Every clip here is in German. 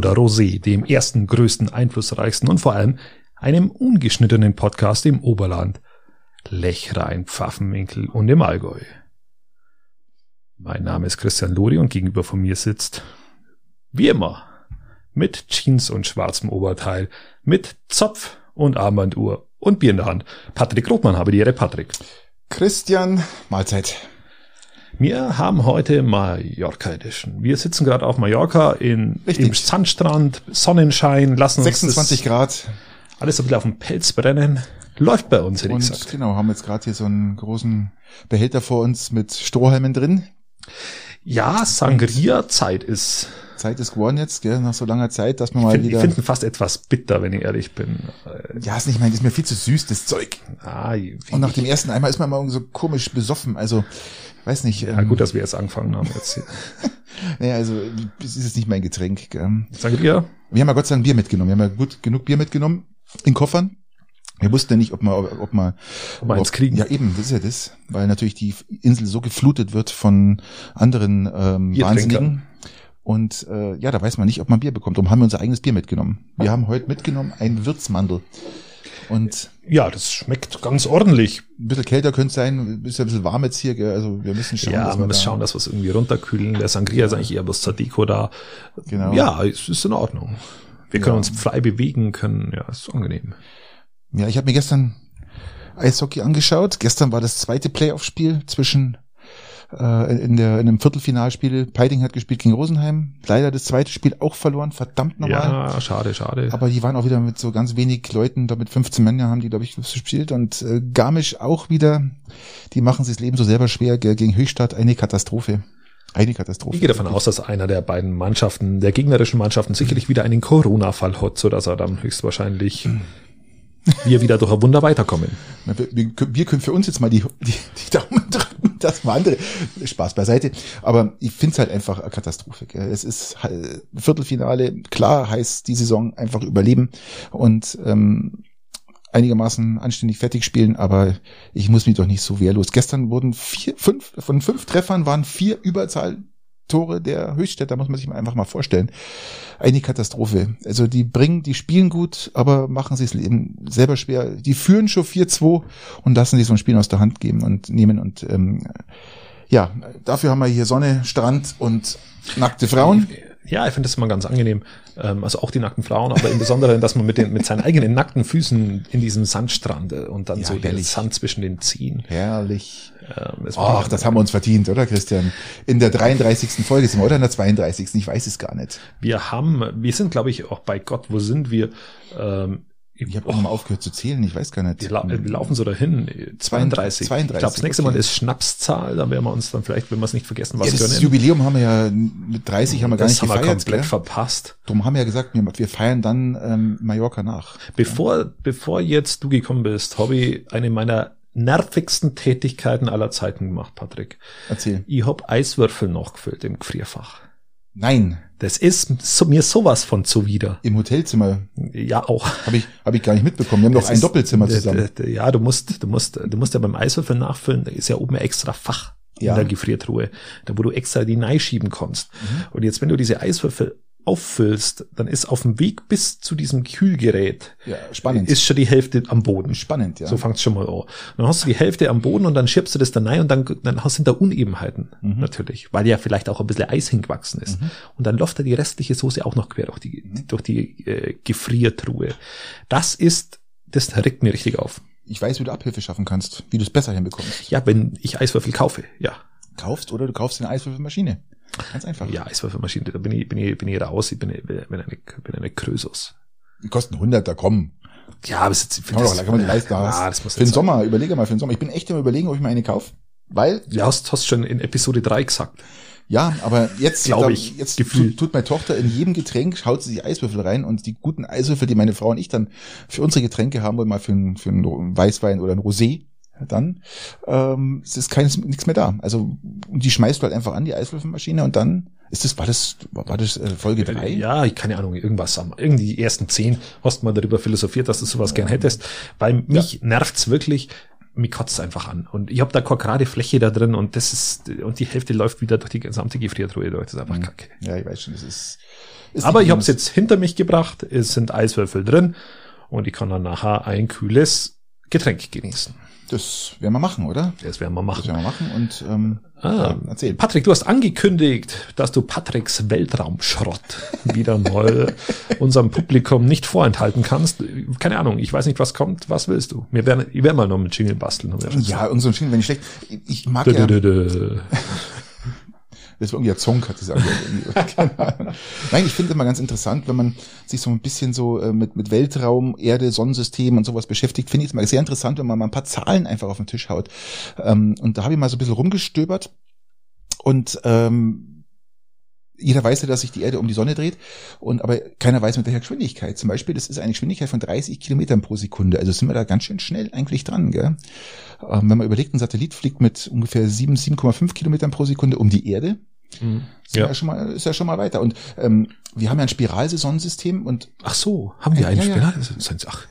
Oder Rosé, dem ersten, größten, einflussreichsten und vor allem einem ungeschnittenen Podcast im Oberland, Lechrein, Pfaffenwinkel und im Allgäu. Mein Name ist Christian Lori und gegenüber von mir sitzt, wie immer, mit Jeans und schwarzem Oberteil, mit Zopf und Armbanduhr und Bier in der Hand. Patrick Rothmann habe die Ehre, Patrick. Christian, Mahlzeit. Wir haben heute Mallorca Edition. Wir sitzen gerade auf Mallorca in, im Sandstrand, Sonnenschein, lassen 26 Grad. Alles ein bisschen auf dem Pelz brennen. Läuft bei uns, hätte Und ich gesagt. genau, haben jetzt gerade hier so einen großen Behälter vor uns mit Strohhalmen drin. Ja, Sangria-Zeit ist. Zeit ist geworden jetzt, gell, nach so langer Zeit, dass man Ich mal finde wieder. find ihn fast etwas bitter, wenn ich ehrlich bin. Äh, ja, ist nicht mein, ist mir viel zu süß, das Zeug. Ah, Und nach dem ersten einmal ist man immer so komisch besoffen. Also, weiß nicht. ja, Ähm, gut, dass wir jetzt angefangen haben. Jetzt. hier. nee, also, es ist jetzt nicht mein Getränk. Gell. Sangria? Wir haben ja Gott sei Dank Bier mitgenommen. Wir haben ja gut genug Bier mitgenommen in Koffern. Wir wussten ja nicht, ob man, ob man, Ob wir eins kriegen. Ja, eben, das ist ja das, weil natürlich die Insel so geflutet wird von anderen ähm. Wahnsinnigen. Und äh, ja, da weiß man nicht, ob man Bier bekommt. Darum haben wir unser eigenes Bier mitgenommen. Wir haben heute mitgenommen ein Würzmandel. Und Ja, das schmeckt ganz ordentlich. ein bisschen kälter könnte es sein, ist ja ein bisschen warm jetzt hier, gell? also wir müssen schauen. ja, dass wir muss da- schauen, dass wir es irgendwie runterkühlen. Der Sangria ist eigentlich eher bloß zur Deko da. Genau. Ja, es ist in Ordnung. Wir können Ja. uns frei bewegen, können, ja, ist angenehm. Ja, ich habe mir gestern Eishockey angeschaut. Gestern war das zweite Playoff-Spiel zwischen äh, in der in einem Viertelfinalspiel. Peiting hat gespielt gegen Rosenheim. Leider das zweite Spiel auch verloren. Verdammt nochmal. Ja, schade, schade. Aber die waren auch wieder mit so ganz wenig Leuten, da mit 15 Männern haben die, glaube ich, gespielt. Und äh, Garmisch auch wieder. Die machen sich das Leben so selber schwer gegen Höchstadt. Eine Katastrophe. Eine Katastrophe. ich gehe davon aus, dass einer der beiden Mannschaften, der gegnerischen Mannschaften, sicherlich wieder einen Corona-Fall hat, so dass er dann höchstwahrscheinlich wir wieder durch ein Wunder weiterkommen. Wir, wir, wir können für uns jetzt mal die, die, die Daumen drücken, dass wir andere. Spaß beiseite. Aber ich finde es halt einfach eine Katastrophe. Gell. Es ist äh, Viertelfinale, klar heißt die Saison einfach überleben und ähm, einigermaßen anständig fertig spielen, aber ich muss mich doch nicht so wehrlos. Gestern wurden vier, fünf, von fünf Treffern waren vier Überzahltore der Höchststädter, muss man sich einfach mal vorstellen. Eine Katastrophe. Also die bringen, die spielen gut, aber machen sich das Leben selber schwer. Die führen schon 4-2 und lassen sich so ein Spiel aus der Hand geben und nehmen und ähm, ja, dafür haben wir hier Sonne, Strand und nackte Frauen. Ja, ich finde das immer ganz angenehm. Ähm, also auch die nackten Frauen, aber im Besonderen, dass man mit, den, mit seinen eigenen nackten Füßen in diesem Sandstrand äh, und dann Ja, so den herrlich. Sand zwischen den Zehen. Herrlich. Ähm, Ach, das haben wir uns verdient, oder Christian? In der 33. Folge sind wir, oder in der 32. Ich weiß es gar nicht. Wir haben, wir sind, glaube ich, auch bei Gott, wo sind wir? Ähm, Ich habe auch mal aufgehört zu zählen, ich weiß gar nicht. wir, lau wir laufen so dahin. 32. 32, ich glaube, das nächste okay. Mal ist Schnapszahl, da werden wir uns dann vielleicht, wenn wir es nicht vergessen, was ja, das gönnen. Jubiläum haben wir ja mit 30 haben wir gar das nicht haben wir gefeiert. komplett gell? verpasst. Darum haben wir ja gesagt, wir, wir feiern dann ähm, Mallorca nach. Bevor, bevor jetzt du gekommen bist, habe ich eine meiner nervigsten Tätigkeiten aller Zeiten gemacht, Patrick. Erzähl. Ich hab Eiswürfel nachgefüllt im Gefrierfach. Nein, Das ist mir sowas von zuwider. im Hotelzimmer Ja, auch. habe ich hab ich gar nicht mitbekommen. Wir haben doch ein ist- Doppelzimmer zusammen. Ja, du musst, du musst, du musst ja beim Eiswürfel nachfüllen, da ist ja oben ein extra Fach Ja. in der Gefriertruhe, da wo du extra die Nei schieben kannst. Mhm. Und jetzt, wenn du diese Eiswürfel auffüllst, dann ist auf dem Weg bis zu diesem Kühlgerät Ja, spannend. ist schon die Hälfte am Boden. spannend, ja. So fängt's schon mal an. Dann hast du die Hälfte am Boden und dann schiebst du das da rein und dann, dann hast du da Unebenheiten, Mhm. natürlich, weil ja vielleicht auch ein bisschen Eis hingewachsen ist. Und dann läuft da die restliche Soße auch noch quer durch die, Mhm. durch die äh, Gefriertruhe. Das ist, das regt mir richtig auf. ich weiß, wie du Abhilfe schaffen kannst, wie du es besser hinbekommst. Ja, wenn ich Eiswürfel kaufe, ja. Kaufst oder du kaufst eine Eiswürfelmaschine. Ganz einfach. Ja, Eiswürfelmaschine, da bin ich, bin ich, bin ich raus, ich bin, bin eine, bin eine Krösus. Die kosten 100, da komm. Ja, aber es ist, Kann man, doch, kann man leisten. ja, das muss für den sein. Sommer, überlege mal für den Sommer. Ich bin echt am überlegen, ob ich mir eine kaufe. Weil, Ja, hast, hast schon in Episode 3 gesagt. ja, aber jetzt, Glaub da- ich, jetzt gefühlt. tut, tut meine Tochter in jedem Getränk, schaut sie die Eiswürfel rein und die guten Eiswürfel, die meine Frau und ich dann für unsere Getränke haben wollen, mal für einen, für einen Weißwein oder ein Rosé, dann ähm, es ist keines nichts mehr da. Also die schmeißt du halt einfach an die Eiswürfelmaschine und dann ist das war das war das äh, Folge drei? Ja, ich keine Ahnung, irgendwas am, irgendwie die ersten zehn hast du mal darüber philosophiert, dass du sowas gern hättest, weil mich nervt's wirklich, mich kotzt einfach an. Und ich habe da keine gerade Fläche da drin und das ist, und die Hälfte läuft wieder durch die gesamte Gefriertruhe durch. Das ist einfach Mhm. kacke. Ja, ich weiß schon, das ist. ist Aber ich habe es jetzt hinter mich gebracht, es sind Eiswürfel drin und ich kann dann nachher ein kühles Getränk genießen. Das werden wir machen, oder? Das werden wir Das machen. werden wir machen und ähm, Ah, ja, erzähl. Patrick, du hast angekündigt, dass du Patricks Weltraumschrott wieder mal unserem Publikum nicht vorenthalten kannst. Keine Ahnung, ich weiß nicht, was kommt. Was willst du? Wir werden, ich werde mal noch mit Jingle basteln. Ja, so ein Film, wenn ich schlecht. Ich, mag gesagt. ja. Dö, dö, dö. Das war irgendwie ein Song, hat. Keine Ahnung. Nein, ich finde immer ganz interessant, wenn man sich so ein bisschen so äh, mit, mit Weltraum, Erde, Sonnensystem und sowas beschäftigt, finde ich es mal sehr interessant, wenn man mal ein paar Zahlen einfach auf den Tisch haut. Ähm, und da habe ich mal so ein bisschen rumgestöbert und ähm, jeder weiß ja, dass sich die Erde um die Sonne dreht, und aber keiner weiß mit welcher Geschwindigkeit. Zum Beispiel, das ist eine Geschwindigkeit von 30 Kilometern pro Sekunde. Also sind wir da ganz schön schnell eigentlich dran, gell? Ähm, wenn man überlegt, ein Satellit fliegt mit ungefähr 7, 7,5 Kilometern pro Sekunde um die Erde, Mhm. ist ja. Ja. schon mal, ist ja schon mal weiter. Und ähm, wir haben ja ein Spiralsonnensystem und Ach so, haben wir einen Ja, ja. Spiral? Ach,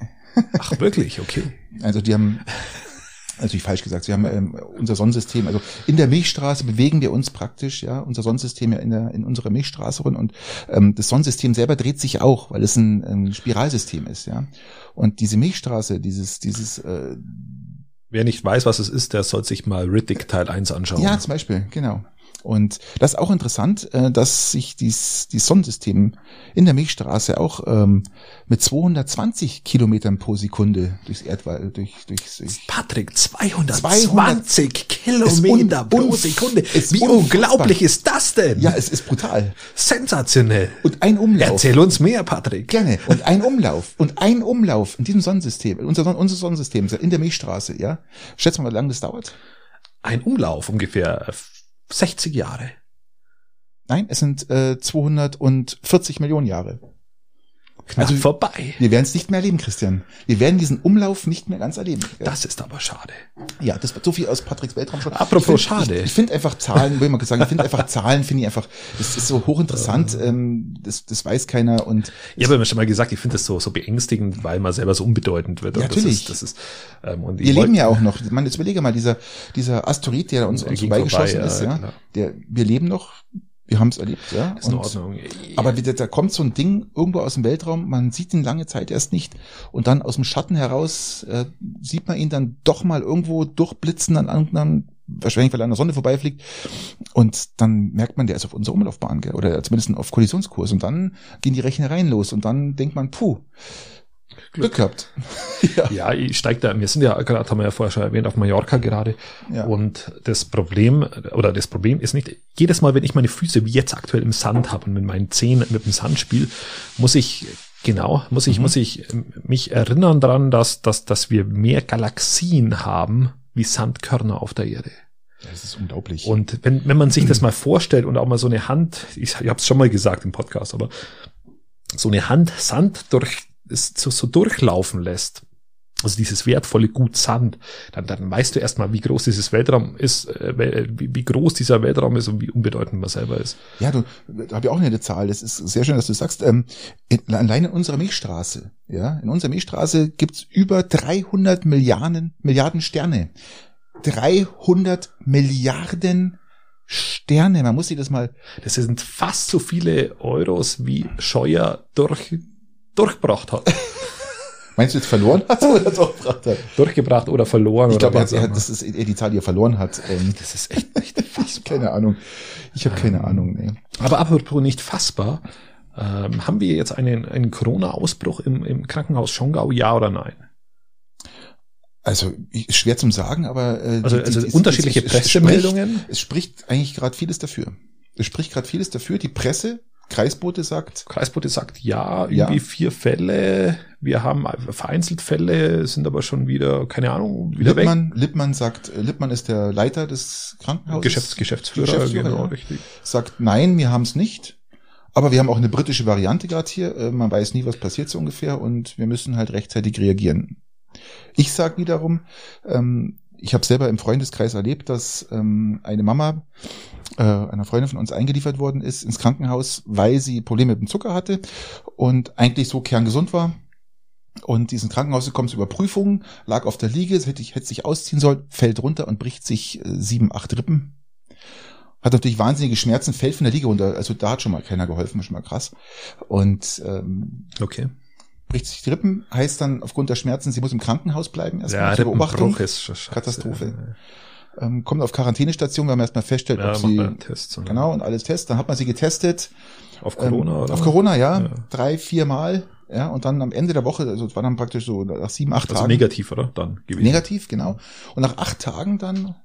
ach, wirklich? Okay. also die haben, also ich falsch gesagt, sie haben ähm, unser Sonnensystem, also in der Milchstraße bewegen wir uns praktisch, ja, unser Sonnensystem ja in der in unserer Milchstraße rund und ähm, das Sonnensystem selber dreht sich auch, weil es ein, ein Spiralsystem ist, ja. Und diese Milchstraße, dieses dieses äh, Wer nicht weiß, was es ist, der soll sich mal Riddick Teil 1 anschauen. Ja, zum Beispiel, genau. Und das ist auch interessant, äh, dass sich dies, dieses Sonnensystem in der Milchstraße auch ähm, mit 220 Kilometern pro Sekunde durchs Erdwall, durch, durch, durch Patrick, 220 Ist Kilometer pro Sekunde. ist Wie unglaublich ist das denn? Ja, es ist brutal. Sensationell. Und ein Umlauf. Erzähl uns mehr, Patrick. Gerne. Und ein Umlauf. Und ein Umlauf in diesem Sonnensystem, unser, Son unser Sonnensystem, in der Milchstraße, ja. Schätz mal, wie lange das dauert? Ein Umlauf ungefähr äh, 60 Jahre. Nein, es sind äh, 240 Millionen Jahre. Knapp Also- vorbei. Wir werden es nicht mehr erleben, Christian. Wir werden diesen Umlauf nicht mehr ganz erleben. Ja. Das ist aber schade. Ja, das so viel aus Patricks Weltraum schon. Apropos ich find, schade. Ich, ich finde einfach Zahlen, will man sagen, ich finde einfach Zahlen, finde ich einfach, das ist so hochinteressant, Äh. ähm, das, das weiß keiner und Ich habe ja schon mal gesagt, ich finde das so, so beängstigend, weil man selber so unbedeutend wird. Ja, natürlich. Das ist, das ist, ähm, und ich wir leben ja auch noch. Man, jetzt überlege mal, dieser, dieser Asteroid, der uns, uns vorbeigeschossen vorbei, ist, ja, ja, der, wir leben noch, wir haben es erlebt, ja. Ist in Ordnung. Aber wieder, da kommt so ein Ding irgendwo aus dem Weltraum, man sieht ihn lange Zeit erst nicht und dann aus dem Schatten heraus äh, sieht man ihn dann doch mal irgendwo durchblitzen an anderen, wahrscheinlich weil er an der Sonne vorbeifliegt und dann merkt man, der ist auf unserer Umlaufbahn gell? oder zumindest auf Kollisionskurs und dann gehen die Rechnereien los und dann denkt man, puh, Glück gehabt. ja. Ja, ich steig da, wir sind ja gerade, haben wir ja vorher schon erwähnt, auf Mallorca gerade. Ja. Und das Problem, oder das Problem ist nicht, jedes Mal, wenn ich meine Füße wie jetzt aktuell im Sand habe und mit meinen Zehen mit dem Sand spiele, muss ich, genau, muss ich, Mhm. muss ich mich erinnern daran, dass, dass, dass wir mehr Galaxien haben wie Sandkörner auf der Erde. Das ist unglaublich. Und wenn, wenn man sich das mal vorstellt und auch mal so eine Hand, ich, ich habe es schon mal gesagt im Podcast, aber so eine Hand Sand durch ist so, so durchlaufen lässt, also dieses wertvolle Gut Sand, dann, dann weißt du erstmal, wie groß dieses Weltraum ist, äh, wie, wie groß dieser Weltraum ist und wie unbedeutend man selber ist. Ja, du, da habe ich auch eine Zahl. Das ist sehr schön, dass du sagst. Ähm, in, allein in unserer Milchstraße, ja, in unserer Milchstraße gibt's über 300 Milliarden Milliarden Sterne. 300 Milliarden Sterne. Man muss sich das mal. Das sind fast so viele Euros, wie Scheuer durch, durchgebracht hat. Meinst du jetzt verloren hat oder durchgebracht hat? durchgebracht oder verloren. Ich glaube, das ist eher die Zahl, die er verloren hat. Ähm, das ist echt nicht fassbar. keine Ahnung. Ich habe keine Ahnung. Nee. Aber apropos nicht fassbar, ähm, haben wir jetzt einen, einen Corona-Ausbruch im, im Krankenhaus Schongau, ja oder nein? Also schwer zum sagen, aber äh, Also, die- also die- es- unterschiedliche es- es Pressemeldungen. Spricht, es spricht eigentlich gerade vieles dafür. Es spricht gerade vieles dafür. Die Presse, Kreisbote sagt, Kreisbote sagt ja, Ja. irgendwie vier Fälle. Wir haben vereinzelt Fälle, sind aber schon wieder, keine Ahnung, wieder weg. Lippmann, Lippmann sagt, äh, Lippmann ist der Leiter des Krankenhauses. Geschäfts Geschäftsführer, Geschäftsführer, genau, ja. richtig. Sagt, nein, wir haben es nicht. Aber wir haben auch eine britische Variante gerade hier. Äh, Man weiß nie, was passiert so ungefähr und wir müssen halt rechtzeitig reagieren. Ich sag wiederum, ähm, ich habe selber im Freundeskreis erlebt, dass ähm, eine Mama äh, einer Freundin von uns eingeliefert worden ist ins Krankenhaus, weil sie Probleme mit dem Zucker hatte und eigentlich so kerngesund war. und diesen Krankenhaus gekommen zur Überprüfung, lag auf der Liege, hätte, ich, hätte sich ausziehen sollen, fällt runter und bricht sich äh, sieben, acht Rippen. Hat natürlich wahnsinnige Schmerzen, fällt von der Liege runter. Also da hat schon mal keiner geholfen, schon mal krass. Und ähm, Okay. Bricht sich die Rippen, heißt dann aufgrund der Schmerzen, sie muss im Krankenhaus bleiben, erstmal Ja, zur Beobachtung. Ist scheiße. Katastrophe. Ähm, kommt auf Quarantänestation, weil man erstmal feststellt, Ja, ob sie Tests. und- genau und alles Test. Dann hat man sie getestet. Auf Corona, ähm, oder? Auf Corona, ja, Ja. drei, vier Mal. Ja, und dann am Ende der Woche, also es war dann praktisch so nach sieben, acht Also Tagen. negativ, oder? Dann gewesen. Negativ, genau. Und nach acht Tagen dann,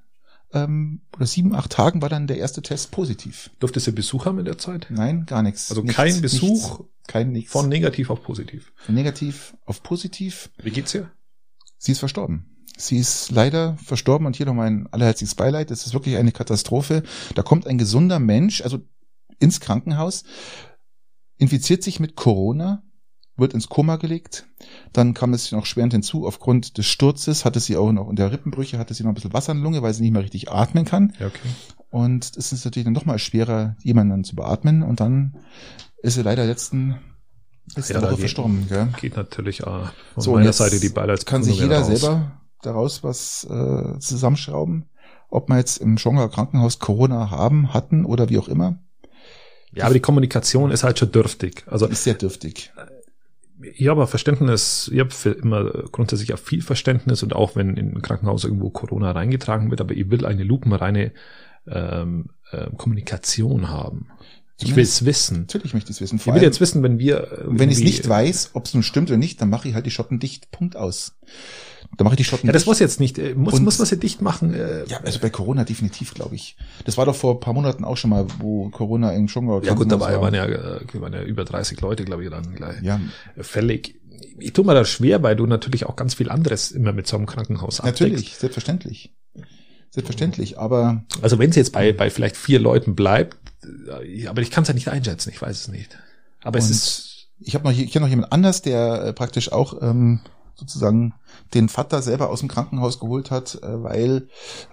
ähm, oder sieben, acht Tagen war dann der erste Test positiv. Durfte sie Besuch haben in der Zeit? Nein, gar nichts. Also Nichts, kein Besuch nichts, kein nichts. Von negativ auf positiv. Von negativ auf positiv. Wie geht's ihr? Sie ist verstorben. Sie ist leider verstorben und hier noch mein allerherzliches Beileid. Es ist wirklich eine Katastrophe. Da kommt ein gesunder Mensch, also ins Krankenhaus, infiziert sich mit Corona, wird ins Koma gelegt. Dann kam es noch schwerend hinzu, aufgrund des Sturzes hatte sie auch noch, und der Rippenbrüche hatte sie noch ein bisschen Wasser in der Lunge, weil sie nicht mehr richtig atmen kann. Ja, okay. Und es ist natürlich dann noch mal schwerer, jemanden zu beatmen. Und dann ist sie leider letzten, letzte Woche geht- verstorben. Gell? Geht natürlich auch von So, meiner Seite die Beileids kann sich jeder selber daraus was äh, zusammenschrauben, ob man jetzt im Schonger Krankenhaus Corona haben, hatten oder wie auch immer, Ja, aber die Kommunikation ist halt schon dürftig. Also ist sehr dürftig. ich habe Verständnis, ich habe für immer grundsätzlich auch viel Verständnis und auch wenn in ein Krankenhaus irgendwo Corona reingetragen wird, aber ich will eine lupenreine ähm, äh, Kommunikation haben. Ich will es wissen. Natürlich möchte ich es wissen. Ich Vor will allem, jetzt wissen, wenn wir wenn ich es nicht weiß, ob es nun stimmt oder nicht, dann mache ich halt die Schotten dicht. Punkt aus. Dann mache ich die Schotten Ja, das dicht. muss jetzt nicht. äh, Muss, Und- muss man sie dicht machen? Äh, ja, also bei Corona definitiv, glaube ich. Das war doch vor ein paar Monaten auch schon mal, wo Corona im Schonger ja gut, dabei war. waren ja, äh, waren ja über 30 Leute, glaube ich, dann gleich Ja, fällig. Ich tue mir das schwer, weil du natürlich auch ganz viel anderes immer mit so einem Krankenhaus abdeckst. natürlich, selbstverständlich. Selbstverständlich, aber Also wenn es jetzt bei, bei vielleicht vier Leuten bleibt, äh, aber ich kann es ja nicht einschätzen, ich weiß es nicht. Aber es ist, ich habe noch, hier- ich kenne noch jemand anders, der äh, praktisch auch ähm, sozusagen den Vater selber aus dem Krankenhaus geholt hat, äh, weil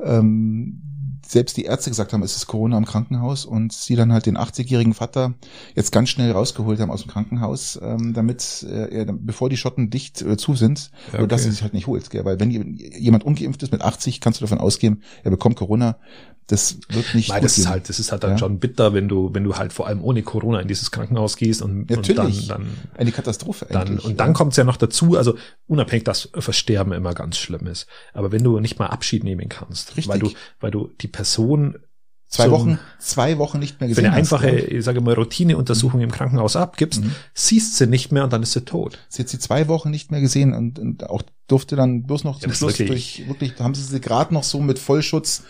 ähm, selbst die Ärzte gesagt haben, es ist Corona im Krankenhaus und sie dann halt den 80-jährigen Vater jetzt ganz schnell rausgeholt haben aus dem Krankenhaus, ähm, damit äh, er, bevor die Schotten dicht äh, zu sind, Ja, oder dass okay. er sich halt nicht holt. Gell? Weil wenn jemand ungeimpft ist mit 80, kannst du davon ausgehen, er bekommt Corona. Das wird nicht Nein, gut das ist halt, das ist halt dann Ja. schon bitter, wenn du, wenn du halt vor allem ohne Corona in dieses Krankenhaus gehst und, Natürlich. und dann, eine Katastrophe dann, dann eigentlich. und dann kommt es ja noch dazu, also unabhängig, dass Versterben immer ganz schlimm ist. Aber wenn du nicht mal Abschied nehmen kannst, Richtig. weil du, weil du die Person zwei zum- Wochen, zwei Wochen nicht mehr gesehen eine hast, einfache, ja. ich sage mal, Routineuntersuchung im Krankenhaus abgibst, Mhm. siehst sie nicht mehr und dann ist sie tot. Sie hat sie zwei Wochen nicht mehr gesehen und, und auch durfte dann bloß noch Ja, zum ist Schluss wirklich- durch, wirklich, haben sie sie gerade noch so mit Vollschutz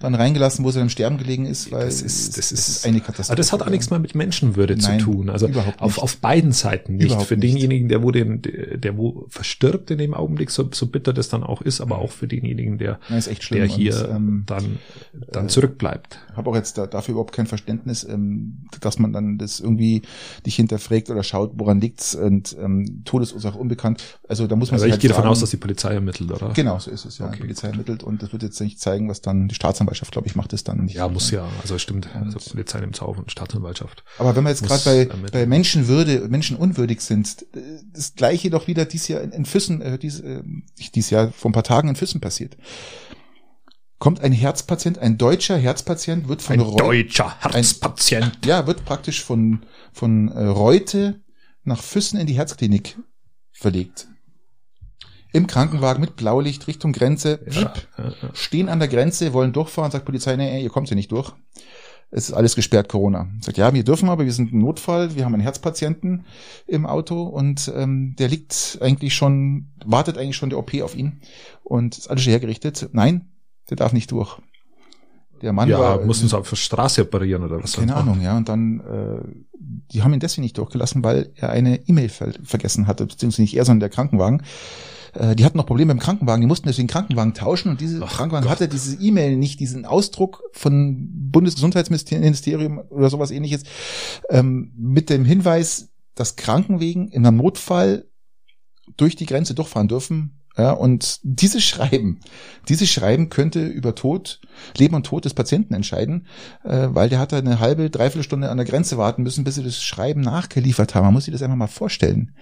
dann reingelassen, wo sie im Sterben gelegen ist, weil Das ist, das es ist, eine Katastrophe. Aber das hat auch nichts mehr mit Menschenwürde Nein, zu tun. Also überhaupt auf, auf beiden Seiten nicht. Überhaupt für nicht. denjenigen, der wo den, der wo verstirbt in dem Augenblick, so, so bitter das dann auch ist, aber auch für denjenigen, der, Nein, ist der hier Und, ähm, dann, dann äh, zurückbleibt. habe auch jetzt da, dafür überhaupt kein Verständnis, ähm, dass man dann das irgendwie dich hinterfragt oder schaut, woran liegt's und ähm, Todesursache unbekannt. Also da muss man Also sich ich halt gehe davon fragen- aus, dass die Polizei ermittelt, oder? Genau, so ist es ja. Okay, Die Polizei ermittelt und das wird jetzt nicht zeigen, was dann die Staatsanwaltschaft, glaube ich, macht es dann nicht. Ja, muss ja. Also stimmt. Und- Also Polizei nimmt auf und Staatsanwaltschaft. Aber wenn wir jetzt gerade bei, ermitteln. bei Menschenwürde, Menschenunwürdig sind, das gleiche doch wieder dieses Jahr in, in Füssen, äh, dies, äh, dieses Jahr vor ein paar Tagen in Füssen passiert. Kommt ein Herzpatient, ein deutscher Herzpatient, wird von Ein Reu- deutscher Herzpatient. ja, wird praktisch von, von äh, Reute nach Füssen in die Herzklinik verlegt. Im Krankenwagen mit Blaulicht Richtung Grenze. Ja, stehen an der Grenze, wollen durchfahren, sagt Polizei, nee, ihr kommt hier nicht durch. Es ist alles gesperrt, Corona. Sagt, ja, wir dürfen aber, wir sind ein Notfall, wir haben einen Herzpatienten im Auto und ähm, der liegt eigentlich schon, wartet eigentlich schon der OP auf ihn und ist alles schon hergerichtet. Nein, der darf nicht durch. Der Mann ja, war, mussten sie auf der Straße operieren oder was? keine Ahnung, ja. Und dann, äh, die haben ihn deswegen nicht durchgelassen, weil er eine E-Mail ver vergessen hatte, beziehungsweise nicht er, sondern der Krankenwagen. Äh, die hatten noch Probleme im Krankenwagen, die mussten deswegen den Krankenwagen tauschen und diese Ach Krankenwagen Gott. hatte diese E-Mail nicht, diesen Ausdruck von Bundesgesundheitsministerium oder sowas ähnliches, ähm, mit dem Hinweis, dass Krankenwegen in einem Notfall durch die Grenze durchfahren dürfen. Ja, und dieses Schreiben, dieses Schreiben könnte über Tod, Leben und Tod des Patienten entscheiden, äh, weil der hat da eine halbe, dreiviertel Stunde an der Grenze warten müssen, bis sie das Schreiben nachgeliefert haben. Man muss sich das einfach mal vorstellen.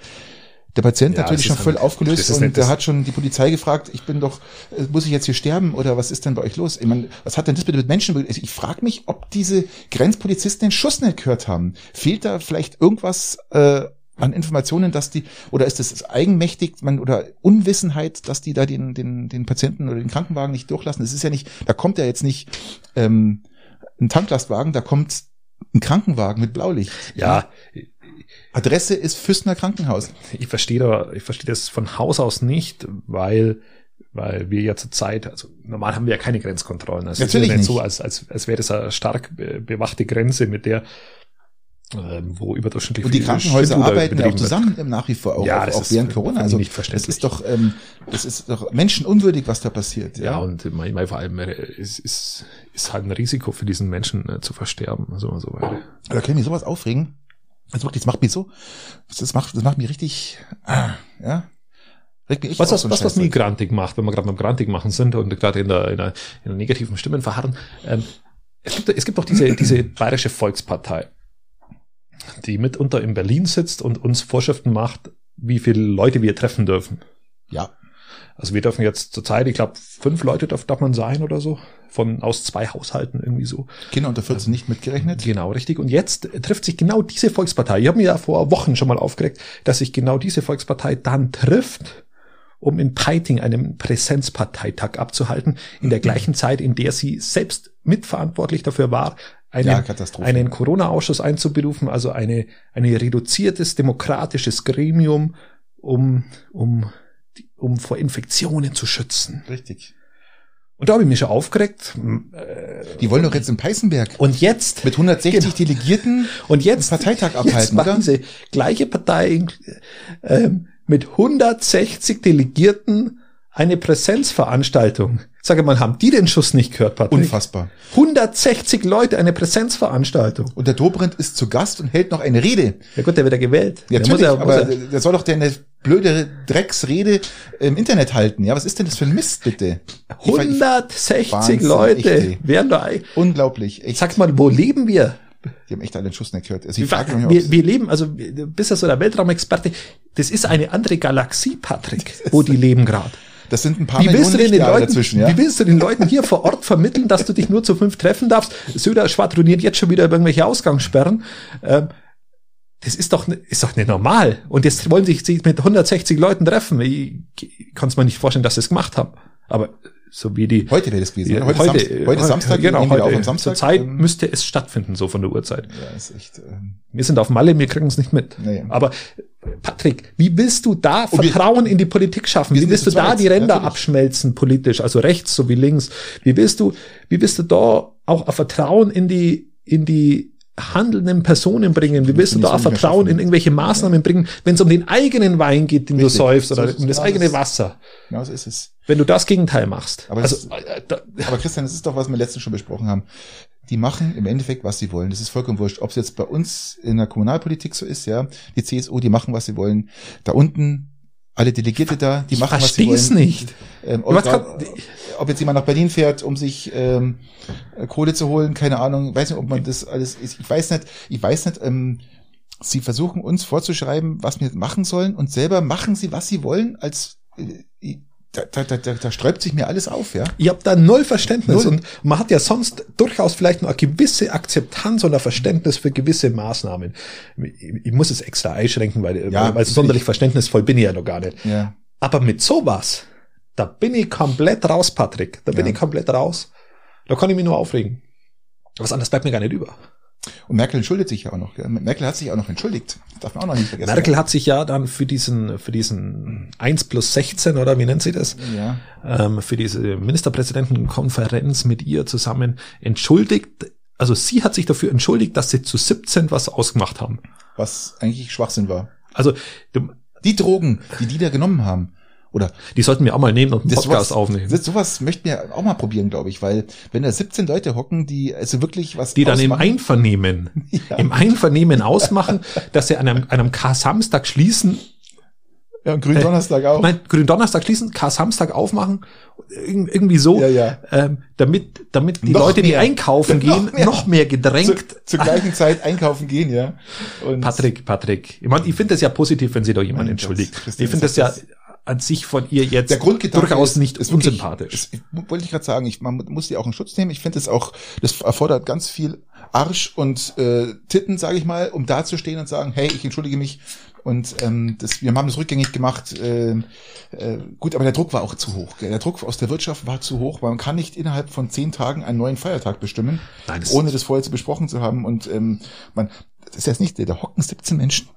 Der Patient Ja, natürlich schon voll aufgelöst und der hat schon die Polizei gefragt, ich bin doch, äh, muss ich jetzt hier sterben oder was ist denn bei euch los? Ich meine, was hat denn das bitte mit Menschen? Also Ich frage mich, ob diese Grenzpolizisten den Schuss nicht gehört haben. Fehlt da vielleicht irgendwas äh, an Informationen, dass die, oder ist das eigenmächtig, man, oder Unwissenheit, dass die da den, den, den Patienten oder den Krankenwagen nicht durchlassen? Das ist ja nicht, da kommt ja jetzt nicht ähm, ein Tanklastwagen, da kommt ein Krankenwagen mit Blaulicht. Ja, Adresse ist Füssner Krankenhaus. ich verstehe da, ich verstehe das von Haus aus nicht, weil weil wir ja zurzeit, also normal haben wir ja keine Grenzkontrollen. Also es Natürlich ist ja nicht, nicht. so, als, als, als wäre das eine stark be- bewachte Grenze, mit der ähm, wo überdurchschnittlich Und die Krankenhäuser arbeiten ja auch wird. zusammen im nach wie vor, auch, Ja, auch, auch ist während Corona. Also nicht das ist doch, ähm, das ist doch menschenunwürdig, was da passiert. Ja, und mein, mein, vor allem äh, es ist, ist halt ein Risiko für diesen Menschen äh, zu versterben. Also so weiter. da kann ich mich sowas aufregen. Also wirklich, das macht mich so, das macht, das macht mich richtig, ah, ja, regt mich Was, auf, was, mich grantig macht, wenn wir gerade beim grantig machen sind und gerade in der, in der, in der negativen Stimmen verharren, ähm, es gibt, es gibt doch diese, diese bayerische Volkspartei, die mitunter in Berlin sitzt und uns Vorschriften macht, wie viele Leute wir treffen dürfen. Ja, Also wir dürfen jetzt zur Zeit, ich glaube, fünf Leute darf, darf man sein oder so, von aus zwei Haushalten irgendwie so. Kinder unter 14 nicht mitgerechnet. Genau, richtig. Und jetzt trifft sich genau diese Volkspartei. Ich habe mir ja vor Wochen schon mal aufgeregt, dass sich genau diese Volkspartei dann trifft, um in Peiting einen Präsenzparteitag abzuhalten, in der gleichen Zeit, in der sie selbst mitverantwortlich dafür war, einen, Ja, einen Corona-Ausschuss einzuberufen, also eine, eine reduziertes demokratisches Gremium, um, um, um vor Infektionen zu schützen. Richtig. Und da habe ich mich schon aufgeregt. Die wollen doch jetzt in Peißenberg Und jetzt mit 160 Genau. Delegierten Und jetzt, Parteitag jetzt abhalten, macht oder? diese gleiche Partei ähm, mit 160 Delegierten eine Präsenzveranstaltung. Sage mal, haben die den Schuss nicht gehört, Patrick? Unfassbar. 160 Leute, eine Präsenzveranstaltung. Und der Dobrindt ist zu Gast und hält noch eine Rede. Ja gut, der wird ja gewählt. Ja, der natürlich, ja, aber ja, der soll doch der eine blöde Drecksrede im Internet halten. Ja, was ist denn das für ein Mist, bitte? Ich- ich- 160 Wahnsinn, Leute echt, werden da. Unglaublich. Echt. Sag mal, wo leben wir? Die haben echt alle den Schuss nicht gehört. Also Wir, wir, wir leben, also du bist ja so der Weltraumexperte. Das ist eine andere Galaxie, Patrick, wo die leben gerade. Das sind ein paar Wie willst, du denn den Leuten, dazwischen, ja? wie willst du den Leuten hier vor Ort vermitteln, dass du dich nur zu fünf treffen darfst? Söder schwadroniert jetzt schon wieder über irgendwelche Ausgangssperren. Ähm, das ist doch, ist doch nicht normal. Und jetzt wollen sich sie mit 160 Leuten treffen. Ich, ich kann es mir nicht vorstellen, dass sie es gemacht haben. Aber so wie die Heute wäre das gewesen. Oder? heute, heute, Samstag, heute Samstag, genau, wir heute. auf am Samstag. Zur Zeit ähm, müsste es stattfinden, so von der Uhrzeit. ja, ist echt, ähm, Wir sind auf Malle, wir kriegen es nicht mit. Nee. Aber Patrick, wie willst du da Und wir- Vertrauen in die Politik schaffen? Wir Wie willst du da die Ränder natürlich. abschmelzen politisch, also rechts sowie links? Wie willst du, wie willst du da auch Vertrauen in die, in die handelnden Personen bringen? Wie willst du müssen da Vertrauen in irgendwelche Maßnahmen bringen, wenn es um den eigenen Wein geht, den Richtig. du säufst, oder So ist um das eigene das- Wasser? genau so ist es. Wenn du das Gegenteil machst. Aber also, das- äh, da, Aber Christian, das ist doch, was wir letztens schon besprochen haben. Die machen im Endeffekt, was sie wollen. Das ist vollkommen wurscht. Ob es jetzt bei uns in der Kommunalpolitik so ist, ja. Die CSU, die machen, was sie wollen. Da unten, alle Delegierte da, die ich machen, was sie wollen. nicht. Ähm, ob, kann- ob jetzt jemand nach Berlin fährt, um sich ähm, Kohle zu holen, keine Ahnung. Ich weiß nicht, ob man das alles ist. Ich weiß nicht, ich weiß nicht, ähm, sie versuchen uns vorzuschreiben, was wir machen sollen und selber machen sie, was sie wollen, als äh, da, da, da, da, sträubt sich mir alles auf, ja. Ich habe da null Verständnis Null. und man hat ja sonst durchaus vielleicht noch eine gewisse Akzeptanz oder Verständnis für gewisse Maßnahmen. Ich, ich muss es extra einschränken, weil, Ja, weil so sonderlich verständnisvoll bin ich ja noch gar nicht. Ja. Aber mit sowas, da bin ich komplett raus, Patrick. Da bin Ja. ich komplett raus. Da kann ich mich nur aufregen. Was anderes bleibt mir gar nicht über. Und Merkel entschuldigt sich ja auch noch. Gell? Merkel hat sich auch noch entschuldigt. Darf man auch noch nicht vergessen. Merkel hat sich ja dann für diesen, für diesen 1 plus 16 oder wie nennt sie das? Ja. ähm, für diese Ministerpräsidentenkonferenz mit ihr zusammen entschuldigt. Also sie hat sich dafür entschuldigt, dass sie zu 17 was ausgemacht haben. Was eigentlich Schwachsinn war. Also Die Drogen, die die da genommen haben. Oder die sollten wir auch mal nehmen und einen das Podcast sowas, aufnehmen. Das, sowas möchten wir auch mal probieren, glaube ich, weil wenn da 17 Leute hocken, die also wirklich was die dann im Einvernehmen, Ja. im Einvernehmen ausmachen, dass sie an einem, an einem K-Samstag schließen, Ja, und Gründonnerstag auch. Nein, Gründonnerstag schließen, Kar-Samstag aufmachen, irg- irgendwie so, Ja, ja. Ähm, damit, damit die Noch Leute, die mehr. einkaufen Noch gehen, noch mehr, mehr. zu, gedrängt. zur gleichen Zeit einkaufen gehen, ja. Und Patrick, Patrick. Ich, mein, ich finde das ja positiv, wenn sie doch jemand entschuldigt. Christian, ich finde das ja an sich von ihr jetzt der Grundgedanke durchaus ist, nicht ist unsympathisch. Ist, wollte ich gerade sagen, ich, man muss die auch in Schutz nehmen. Ich finde es auch, das erfordert ganz viel Arsch und äh, Titten, sage ich mal, um dazustehen und sagen, hey, ich entschuldige mich. Und ähm, das, wir haben das rückgängig gemacht. Äh, äh, gut, aber der Druck war auch zu hoch. Gell? Der Druck aus der Wirtschaft war zu hoch, weil man kann nicht innerhalb von zehn Tagen einen neuen Feiertag bestimmen, Nein, das- ohne das vorher zu besprochen zu haben. Und ähm, man, das ist jetzt nicht, da hocken 17 Menschen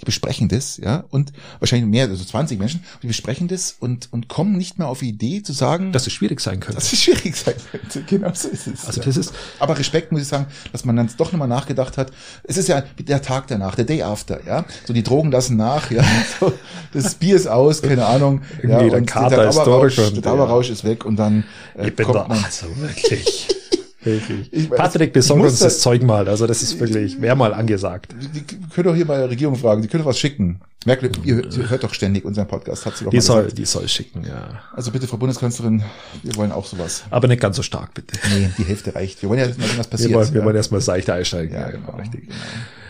die besprechen das, ja, und wahrscheinlich mehr, also 20 Menschen, die besprechen das und, und kommen nicht mehr auf die Idee zu sagen, dass es schwierig sein könnte. dass es schwierig sein könnte. Genau so ist es. Also ja. das ist, Aber Respekt muss ich sagen, dass man dann doch nochmal nachgedacht hat. Es ist ja der Tag danach, der Day after, ja. So die Drogen lassen nach, ja. So, das Bier ist aus, keine Ahnung. ja, Irgendwie der Kater ist Dauerrausch, durch und, der Dauerrausch ist weg und dann äh, ich bin kommt da, man. also wirklich. wirklich. Ich Patrick, besorg uns da- das Zeug mal. Also das ist wirklich, wäre mal angesagt. Die, die können doch hier mal die Regierung fragen, die können doch was schicken. Merkel, ihr, hört- ihr hört doch ständig unseren Podcast, hat sie doch Die mal soll, gesagt. die soll schicken, ja. Also bitte, Frau Bundeskanzlerin, wir wollen auch sowas. Aber nicht ganz so stark, bitte. Nee, die Hälfte reicht. Wir wollen ja wissen, was passiert. Wir wollen, wir ja. wollen erstmal seichter einsteigen. ja, genau, richtig. genau.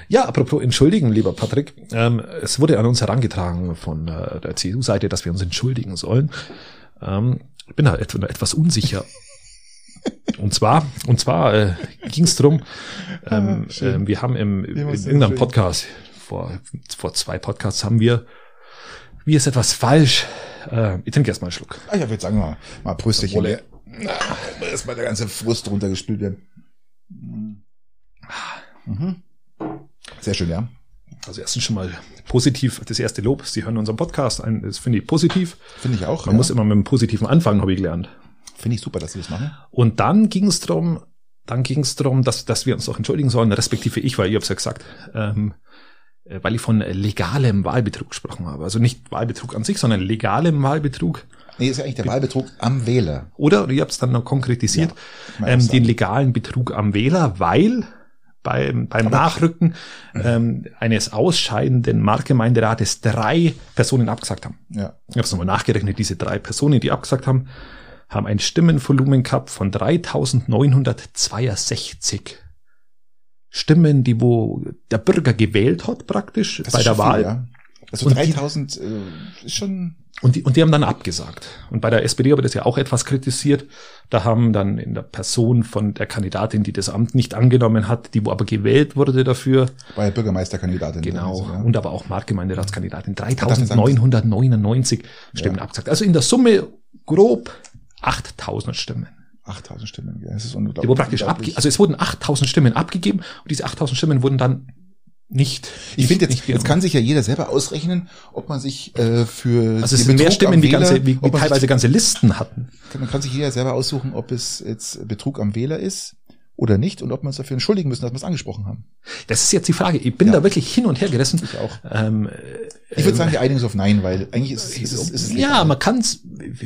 Ja, apropos entschuldigen, lieber Patrick. Ähm, es wurde an uns herangetragen von äh, der CDU-Seite, dass wir uns entschuldigen sollen. Ähm, ich bin da et etwas unsicher. Und zwar, und zwar äh, ging es darum, ähm, Ah, ähm, wir haben im, in irgendeinem schön. Podcast, vor, vor zwei Podcasts haben wir, wie ist etwas falsch, äh, ich trinke erst mal einen Schluck. Ah, ich würde sagen, mal, mal Prösterchen. Erstmal der ganze Frust runtergespült werden. Mhm. Sehr schön, ja. Also erstens schon mal positiv, das erste Lob, Sie hören unseren Podcast, ein, das finde ich positiv. Finde ich auch. Man ja. muss immer mit einem positiven anfangen, habe ich gelernt. Finde ich super, dass Sie das machen. Und dann ging es darum, dann ging es darum, dass, dass wir uns auch entschuldigen sollen, respektive ich, weil ich habe es ja gesagt, ähm, äh, weil ich von legalem Wahlbetrug gesprochen habe. Also nicht Wahlbetrug an sich, sondern legalem Wahlbetrug. Nee, ist ja eigentlich der Wahlbetrug am Wähler. Oder, ich habe es dann noch konkretisiert, auch ähm, den legalen Betrug am Wähler, weil beim, beim Nachrücken ähm, eines ausscheidenden Marktgemeinderates drei Personen abgesagt haben. Ja. Ich habe es nochmal nachgerechnet, diese drei Personen, die abgesagt haben, haben ein Stimmenvolumen gehabt von 3962 Stimmen, die wo der Bürger gewählt hat praktisch Das bei der Wahl. Viel, ja. Also Und die- 3000 äh, ist schon. Und die, und die haben dann abgesagt. Und bei der SPD habe ich das ja auch etwas kritisiert. Da haben dann in der Person von der Kandidatin, die das Amt nicht angenommen hat, die wo aber gewählt wurde dafür, Bei der Bürgermeisterkandidatin. genau, Also, ja. und aber auch Marktgemeinderatskandidatin, darf ich sagen, 3999 Stimmen abgesagt. Also in der Summe grob 8000 Stimmen. 8000 Stimmen. Ja. Das ist unglaublich. Die wurden praktisch abge also es wurden 8000 Stimmen abgegeben und diese 8000 Stimmen wurden dann nicht. Ich finde jetzt, nicht jetzt kann sich ja jeder selber ausrechnen, ob man sich äh, für also es sind mehr Betrug Stimmen, am wie, Wähler- ganze, wie, wie man teilweise sich, ganze Listen hatten. man kann sich jeder selber aussuchen, ob es jetzt Betrug am Wähler ist oder nicht und ob wir uns dafür entschuldigen müssen, dass wir es angesprochen haben. Das ist jetzt die Frage. Ich bin Ja. da wirklich hin und her gerissen. Ich auch. Ähm, Ich würde sagen, wir einigen uns auf Nein, weil eigentlich ist, ist, es- ist es ja, legal. man kann's.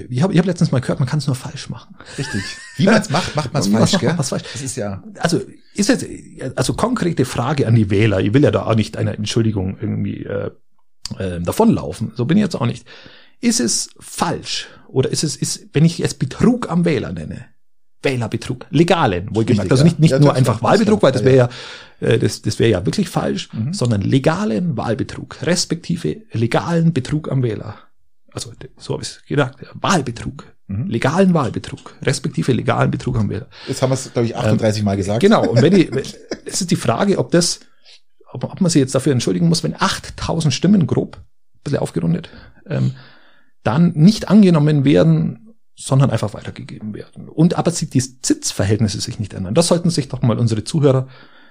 Ich habe ich hab letztens mal gehört, man kann es nur falsch machen. richtig. Wie man es macht, macht man es falsch, gell? macht falsch. Das ist ja Also ist jetzt also konkrete Frage an die Wähler. Ich will ja da auch nicht einer Entschuldigung irgendwie äh, äh, davonlaufen. So bin ich jetzt auch nicht. Ist es falsch oder ist es ist, wenn ich es Betrug am Wähler nenne? Wählerbetrug, legalen, wohlgemerkt. Richtig, Also nicht, nicht Ja, nur das einfach war- Wahlbetrug, weil das wäre ja, äh, das, das wäre ja wirklich falsch, Mhm. sondern legalen Wahlbetrug, respektive legalen Betrug am Wähler. Also so habe ich es gedacht. Wahlbetrug, Mhm. legalen Wahlbetrug, respektive legalen Betrug am Wähler. Jetzt haben wir es, glaube ich, 38 Mal gesagt. Genau. Und wenn die, wenn- es ist die Frage, ob das, ob, ob man sich jetzt dafür entschuldigen muss, wenn 8000 Stimmen grob, ein bisschen aufgerundet, ähm, dann nicht angenommen werden, sondern einfach weitergegeben werden. Und aber die Sitzverhältnisse sich nicht ändern. Das sollten sich doch mal unsere Zuhörer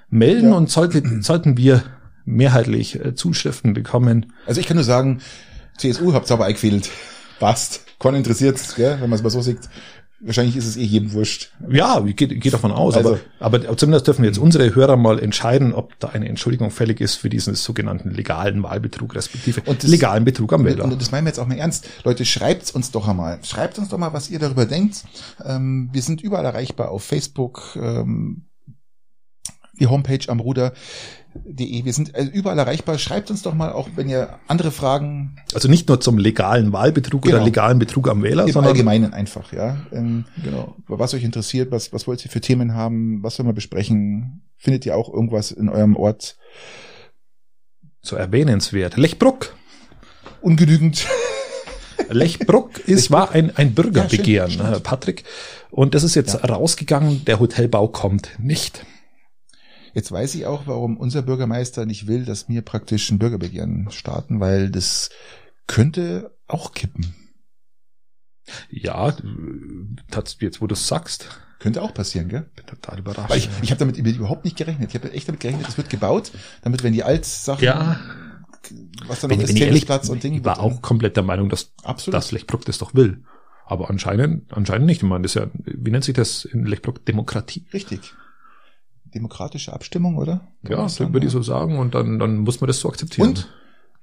melden Ja. und sollte, sollten wir mehrheitlich äh, Zuschriften bekommen. Also ich kann nur sagen, CSU habt sauber eingefädelt. Passt. Keinen interessiert, gell, wenn man es mal so sieht. Wahrscheinlich ist es eh jedem wurscht. Ja, ich gehe geh davon aus, Also- aber, aber zumindest dürfen jetzt unsere Hörer mal entscheiden, ob da eine Entschuldigung fällig ist für diesen sogenannten legalen Wahlbetrug, respektive Und das- legalen Betrug am Wähler. Und das meinen wir jetzt auch mal ernst. Leute, schreibt's uns doch einmal. Schreibt uns doch mal, was ihr darüber denkt. Ähm, wir sind überall erreichbar auf Facebook, ähm, die Homepage am Ruder. Wir sind äh, überall erreichbar. Schreibt uns doch mal auch, wenn ihr andere Fragen. Also nicht nur zum legalen Wahlbetrug Genau. oder legalen Betrug am Wähler, Im sondern Allgemeinen einfach, ja. Ähm, genau. was euch interessiert, was, was wollt ihr für Themen haben, was sollen wir besprechen? Findet ihr auch irgendwas in eurem Ort so erwähnenswert. Lechbruck. ungenügend? Lechbruck ist, war ein, ein Bürgerbegehren, Ja, stimmt, Patrick. Und das ist jetzt rausgegangen, der Hotelbau kommt nicht. Jetzt weiß ich auch, warum unser Bürgermeister nicht will, dass wir praktisch ein Bürgerbegehren starten, weil das könnte auch kippen. Ja, äh, tats- jetzt wo du es sagst, Könnte auch passieren, gell? bin total überrascht. Weil ich, ich habe damit überhaupt nicht gerechnet. Ich habe echt damit gerechnet, es wird gebaut, damit wenn die Altsachen, ja, was da noch wenn, ist, ich ehrlich Tennisplatz und Ding, ich war auch komplett der Meinung, dass, absolut. dass Lechbruck das doch will. Aber anscheinend, anscheinend nicht. Ich meine, das ist ja, wie nennt sich das in Lechbruck? Demokratie. richtig. Demokratische Abstimmung, oder? Kann Ja, das sagen? würde ich so sagen und dann, dann muss man das so akzeptieren. Und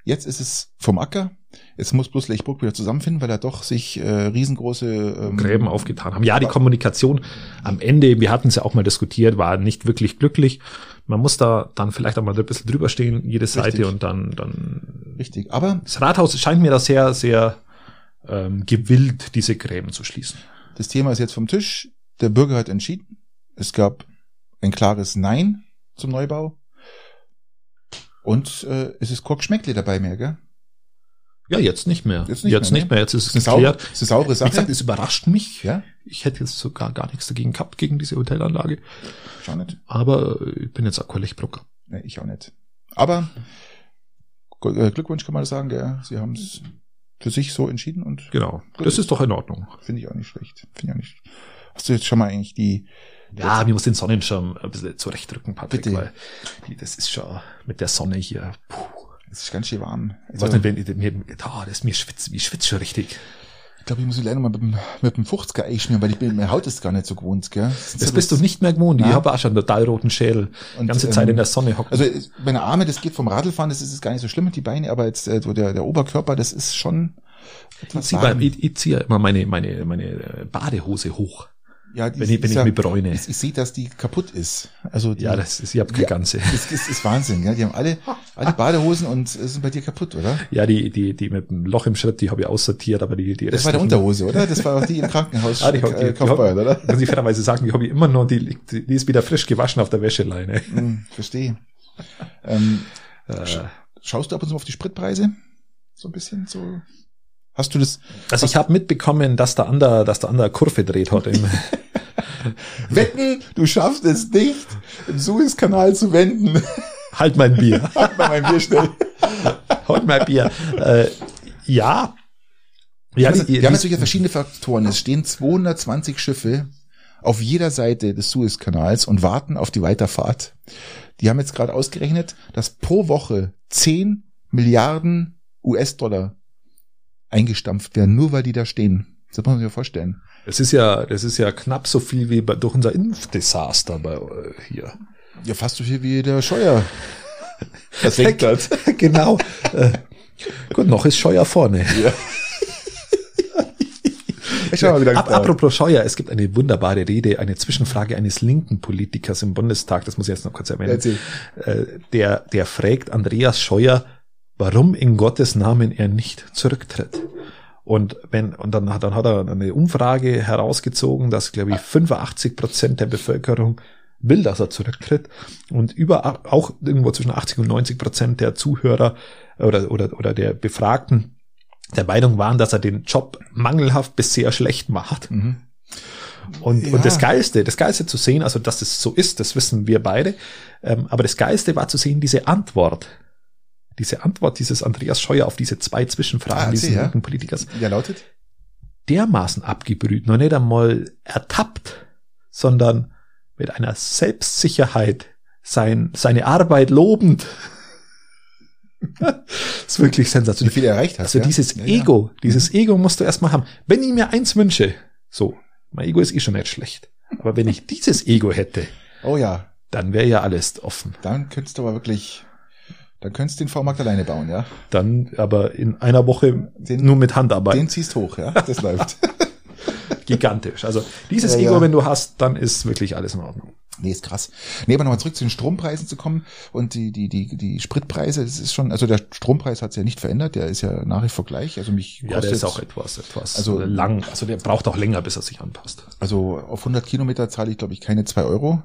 jetzt ist es vom Acker. Jetzt muss bloß Lechburg wieder zusammenfinden, weil er doch sich äh, riesengroße ähm, Gräben aufgetan haben. Ja, die Kommunikation am Ende, wir hatten es ja auch mal diskutiert, war nicht wirklich glücklich. Man muss da dann vielleicht auch mal ein bisschen drüber stehen, jede Seite Richtig. und dann, dann. Richtig. Aber Das Rathaus scheint mir da sehr, sehr ähm, gewillt, diese Gräben zu schließen. das Thema ist jetzt vom Tisch. Der Bürger hat entschieden. Es gab ein klares Nein zum Neubau. Und äh, es ist Korkschmeckle dabei mehr, gell? Ja, jetzt nicht mehr. Jetzt Jetzt nicht nicht, mehr, ne? mehr. Jetzt ist es geklärt. das ist saubere Wie Sache. gesagt, es überrascht mich. ja, Ich hätte jetzt sogar gar nichts dagegen gehabt, gegen diese Hotelanlage. schau nicht. Aber ich bin jetzt Lechbrucker. Nee, ich auch nicht. Aber äh, Glückwunsch kann man sagen, gell? Sie haben es für sich so entschieden und Genau. Das ist doch in Ordnung. finde ich auch nicht schlecht. Finde ich auch nicht. Hast du jetzt schon mal eigentlich die Ja, wir muss den Sonnenschirm ein bisschen zurechtrücken, Patrick, Bitte. weil das ist schon mit der Sonne hier. Puh. Es ist ganz schön warm. Ich Also, nicht, wenn mir, da, das mir schwitzt, mir schwitzt schon richtig. ich glaube, ich muss leider mal mit dem, mit dem 50er einschmieren, weil ich bin, meine Haut ist gar nicht so gewohnt, gell? Das bist du nicht mehr gewohnt. Ich Na. habe auch schon einen total roten Schädel. Die Und, ganze Zeit ähm, in der Sonne hocken. Also meine Arme, das geht vom Radlfahren, das ist gar nicht so schlimm mit die Beine, aber jetzt äh, so der, der Oberkörper, das ist schon ich ziehe ich, ich zieh ja immer meine, meine, meine äh, Badehose hoch, ja, die wenn ich, wenn ich ja, mich bräune. ich, ich sehe, dass die kaputt ist. Also die, Ja, das ist, ich habe keine ganze. das ist, ist Wahnsinn, ja. Die haben alle, alle Badehosen und äh, sind bei dir kaputt, oder? Ja, die, die, die mit dem Loch im Schritt, die habe ich aussortiert, aber die, die Das war der restlichen- Unterhose, oder? Das war auch die im Krankenhaus Ah, die, die, äh, die, Kaufbeuer, die, oder? Muss ich fairerweise sagen, die habe ich immer noch, die, die ist wieder frisch gewaschen auf der Wäscheleine. Hm, verstehe. Ähm, Äh, schaust du ab und zu auf die Spritpreise? So ein bisschen so. Hast du das? Also ich habe mitbekommen, dass der andere, dass der andere Kurve dreht. Im, Wetten, du schaffst es nicht, im Suezkanal zu wenden. halt mein Bier. Halt mal mein Bier schnell. halt mein Bier. Äh, ja. Ja, Also, die, wir haben natürlich verschiedene Faktoren. Es stehen 220 Schiffe auf jeder Seite des Suezkanals und warten auf die Weiterfahrt. Die haben jetzt gerade ausgerechnet, dass pro Woche 10 Milliarden US-Dollar eingestampft werden, nur weil die da stehen. Das muss man sich ja vorstellen. das ist ja, das ist ja knapp so viel wie bei, durch unser Impfdesaster bei äh, hier. Ja, fast so viel wie der Scheuer. Das denkt hat. genau. Äh, gut, noch ist Scheuer vorne. Ich schau mal, wie lange Ab, apropos Scheuer, es gibt eine wunderbare Rede, eine Zwischenfrage eines linken Politikers im Bundestag, das muss ich jetzt noch kurz erwähnen. Erzähl. Äh, der, der fragt Andreas Scheuer, warum in Gottes Namen er nicht zurücktritt. Und wenn, und dann hat, dann hat er eine Umfrage herausgezogen, dass, glaube ich, 85 Prozent der Bevölkerung will, dass er zurücktritt. Und über, auch irgendwo zwischen 80 und 90 Prozent der Zuhörer oder, oder, oder der Befragten der Meinung waren, dass er den Job mangelhaft bis sehr schlecht macht. Mhm. Und, Ja. und das Geilste, das Geilste zu sehen, also dass es so ist, das wissen wir beide. Ähm, aber das Geilste war zu sehen, diese Antwort. Diese Antwort dieses Andreas Scheuer auf diese zwei Zwischenfragen Ah, dieses ja. linken Politikers Der lautet? dermaßen abgebrüht, noch nicht einmal ertappt, sondern mit einer Selbstsicherheit sein, seine Arbeit lobend. das ist wirklich Wie sensationell. viel er erreicht hat. Also ja? dieses Ja, ja. Ego, dieses Ego musst du erstmal haben. Wenn ich mir eins wünsche, so, mein Ego ist eh schon nicht schlecht. Aber wenn ich dieses Ego hätte, Oh ja, dann wäre ja alles offen. dann könntest du aber wirklich, dann könntest du den V-Markt alleine bauen, ja? Dann aber in einer Woche Den- nur mit Handarbeit. Den ziehst hoch, ja? Das läuft. gigantisch. Also dieses Ja, Ego, ja. wenn du hast, dann ist wirklich alles in Ordnung. Nee, ist krass. Nee, aber nochmal zurück zu den Strompreisen zu kommen und die, die, die, die Spritpreise, das ist schon, also der Strompreis hat sich ja nicht verändert, der ist ja nach wie vor gleich. Also mich Ja, der ist auch etwas, etwas also, lang. Also der braucht auch länger, bis er sich anpasst. Also auf 100 Kilometer zahle ich, glaube ich, keine zwei Euro,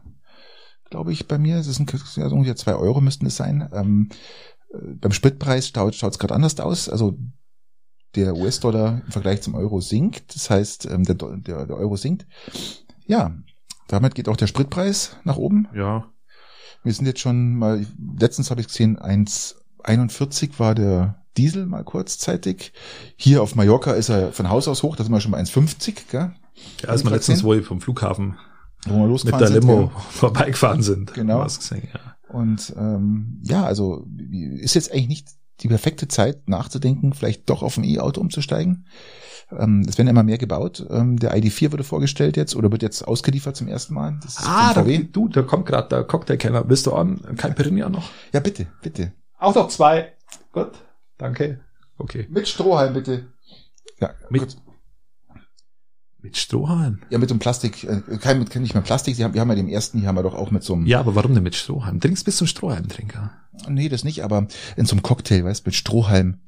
glaube ich, bei mir. Es sind ja, so ungefähr zwei Euro müssten es sein. Ähm, äh, beim Spritpreis schaut es gerade anders aus. Also der US-Dollar im Vergleich zum Euro sinkt. Das heißt, ähm, der, der, der Euro sinkt. Ja, damit geht auch der Spritpreis nach oben. Ja. Wir sind jetzt schon mal, letztens habe ich gesehen, 1,41 war der Diesel mal kurzzeitig. Hier auf Mallorca ist er von Haus aus hoch, da sind wir schon bei 1,50, gell? Ja, als wir letztens wohl vom Flughafen wo wir mit der Limo ja. vorbeigefahren sind. Genau. Gesehen, ja. Und ähm, ja, also ist jetzt eigentlich nicht die perfekte Zeit nachzudenken, vielleicht doch auf ein E-Auto umzusteigen. Ähm, es werden immer mehr gebaut. Ähm, der ID4 wurde vorgestellt jetzt oder wird jetzt ausgeliefert zum ersten Mal. ah, da, du, da kommt gerade der Cocktailkenner. Willst du an? Kein Pirinha noch? Ja, bitte, bitte. Auch noch zwei. Gut, danke. Okay. Mit Strohhalm, bitte. Ja, mit, gut. Mit Strohhalm? Ja, mit so einem Plastik, äh, kein, mit, nicht mehr Plastik, sie haben, wir haben ja den ersten, hier haben wir doch auch mit so einem. Ja, aber warum denn mit Strohhalm? Trinkst bist du ein Strohhalmtrinker? Nee, das nicht, aber in so einem Cocktail, weißt, mit Strohhalm,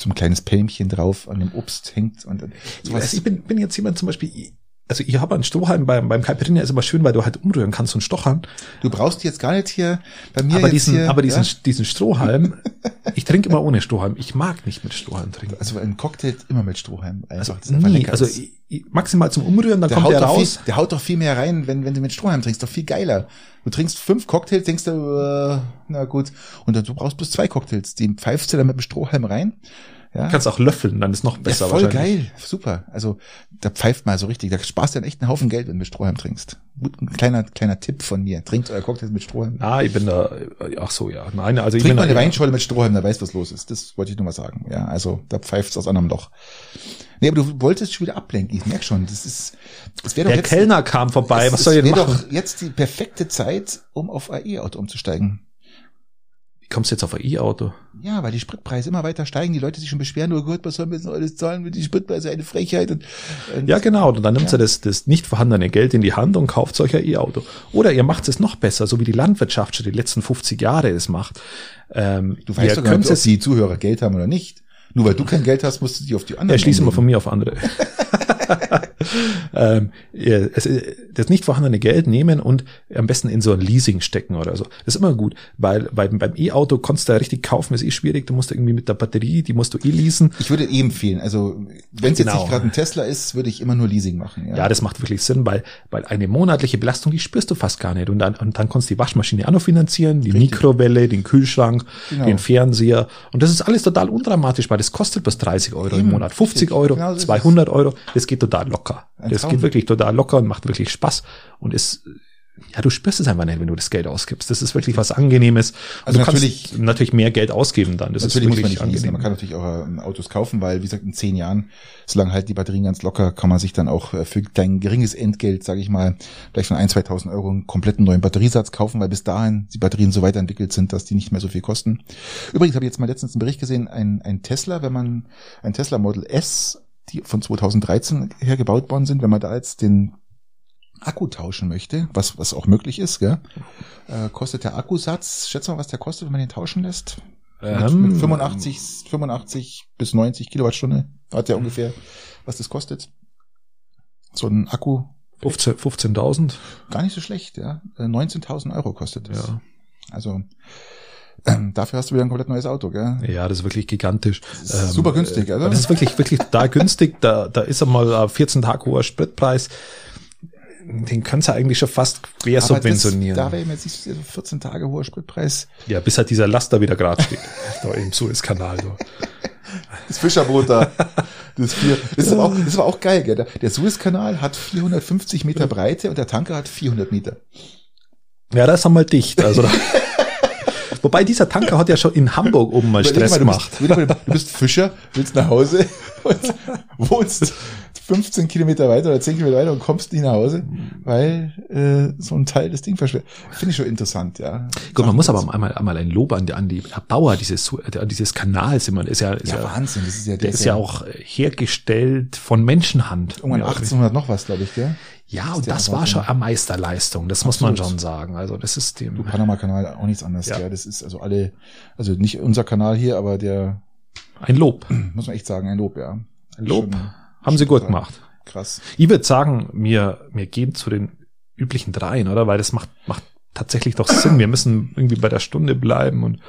so ein kleines Pelmchen drauf an dem Obst hängt und, sowas. Also ich bin, bin jetzt jemand zum Beispiel, also ich habe einen Strohhalm beim, beim Caipirinha ist immer schön, weil du halt umrühren kannst und stochern. Du brauchst jetzt gar nicht hier bei mir aber diesen, hier, aber diesen, ja? diesen Strohhalm, ich trinke immer ohne Strohhalm. Ich mag nicht mit Strohhalm trinken. Also ein Cocktail immer mit Strohhalm. Einfach, also nie, also maximal zum Umrühren, dann der kommt der raus. Viel, der haut doch viel mehr rein, wenn, wenn du mit Strohhalm trinkst, doch viel geiler. Du trinkst fünf Cocktails, denkst du, äh, na gut, und dann du brauchst bloß zwei Cocktails, die pfeifst du dann mit dem Strohhalm rein ja? Kannst auch löffeln, dann ist noch besser. Ja, voll geil, super. Also da pfeift mal so richtig. Da sparst du dann echt einen Haufen Geld, wenn du mit Strohhalm trinkst. Ein kleiner kleiner Tipp von mir. Trinkt euer Cocktail mit Strohhalm. Ah, ich bin da. Ach so, ja. Nein, also ich Trink bin mal eine Weinscholle mit Strohhalm, da weißt was los ist. Das wollte ich nur mal sagen. Ja, also da pfeift's aus anderem Loch. Nee, aber du wolltest schon wieder ablenken. Ich merk schon, das ist. Das wäre doch Der jetzt, Kellner kam vorbei. Es, was soll ich denn machen? doch jetzt die perfekte Zeit, um auf AI-Auto umzusteigen. Wie kommst du jetzt auf ein E-Auto? Ja, weil die Spritpreise immer weiter steigen, die Leute sich schon beschweren, oh Gott, was sollen wir jetzt noch alles zahlen mit die Spritpreise, eine Frechheit. Und, und ja, genau. Und dann nimmt ja. ihr das, das nicht vorhandene Geld in die Hand und kauft solcher E-Auto. Oder ihr macht es noch besser, so wie die Landwirtschaft schon die letzten 50 Jahre es macht. Ähm, du weißt doch gar nicht, ob die Zuhörer Geld haben oder nicht. Nur weil du kein Geld hast, musst du dich auf die anderen. Ja, schließe mal von mir auf andere. ähm, das nicht vorhandene Geld nehmen und am besten in so ein Leasing stecken oder so. Das ist immer gut, weil, weil beim E-Auto kannst du ja richtig kaufen, ist eh schwierig. Du musst irgendwie mit der Batterie, die musst du eh leasen. Ich würde eh empfehlen, also wenn es genau. jetzt nicht gerade ein Tesla ist, würde ich immer nur Leasing machen. Ja. ja, das macht wirklich Sinn, weil, weil eine monatliche Belastung, die spürst du fast gar nicht. Und dann, und dann kannst du die Waschmaschine auch noch finanzieren, die richtig. Mikrowelle, den Kühlschrank, genau. den Fernseher. Und das ist alles total undramatisch, weil das kostet bis 30 Euro Eben. im Monat, 50 Euro, genau so 200 Euro. Das geht total locker. Ein das Traum. geht wirklich total locker und macht wirklich Spaß und ist ja, du spürst es einfach nicht, wenn du das Geld ausgibst. Das ist wirklich was Angenehmes. Und also du natürlich, kannst natürlich mehr Geld ausgeben dann. Das natürlich ist muss man nicht angenehm. Man kann natürlich auch ähm, Autos kaufen, weil, wie gesagt, in zehn Jahren, solange halt die Batterien ganz locker, kann man sich dann auch äh, für dein geringes Entgelt, sage ich mal, vielleicht von ein, 2.000 Euro einen kompletten neuen Batteriesatz kaufen, weil bis dahin die Batterien so weiterentwickelt sind, dass die nicht mehr so viel kosten. Übrigens habe ich jetzt mal letztens einen Bericht gesehen, ein, ein Tesla, wenn man ein Tesla Model S die von 2013 her gebaut worden sind, wenn man da jetzt den Akku tauschen möchte, was, was auch möglich ist, gell? Äh, kostet der Akkusatz, schätze mal, was der kostet, wenn man den tauschen lässt? Ähm, mit, mit 85, 85 bis 90 Kilowattstunde hat der ungefähr, was das kostet. So ein Akku. 15.000? 15 Gar nicht so schlecht, ja. 19.000 äh, Euro kostet das. Ja. Also, dafür hast du wieder ein komplett neues Auto, gell? Ja, das ist wirklich gigantisch. Ist ähm, super günstig, oder? Das ist wirklich, wirklich da günstig. Da, da ist einmal 14 Tag hoher Spritpreis den kannst du eigentlich schon fast quer Aber subventionieren. Das, da wäre mir jetzt nicht 14 Tage hoher Spritpreis. Ja, bis halt dieser Laster wieder gerade steht. da im Suezkanal. So. Das Fischerboot da. Das, vier, das, ist aber auch, das aber auch geil, gell? Der Suezkanal hat 450 Meter Breite und der Tanker hat 400 Meter. Ja, das ist einmal dicht. Also Wobei dieser Tanker hat ja schon in Hamburg oben mal Stress mal, du gemacht. Bist, du bist Fischer, willst nach Hause und wohnst 15 Kilometer weiter oder 10 Kilometer weiter und kommst nicht nach Hause, weil äh, so ein Teil das Ding verschwindet. Finde ich schon interessant, ja. Gut, man muss aber einmal, einmal ein Lob an die, an die Erbauer dieses, an dieses Kanals immer. Ist ja, ist Ja, ja, Wahnsinn, das ist ja der ist ja auch hergestellt von Menschenhand. irgendwann Ja, 1800 noch was, glaube ich, gell? Ja, und das war schon eine Meisterleistung. Das muss man Absolut. schon sagen. Also das ist dem. Panama-Kanal auch nichts anderes, Ja. ja. Das ist also alle, also nicht unser Kanal hier, aber der, Ein Lob. muss man echt sagen, ein Lob, ja. Ein Lob. Schon Haben sie gut total gemacht. Krass. Ich würde sagen, wir, wir gehen zu den üblichen dreien, oder? Weil das macht, macht tatsächlich doch Sinn. Wir müssen irgendwie bei der Stunde bleiben und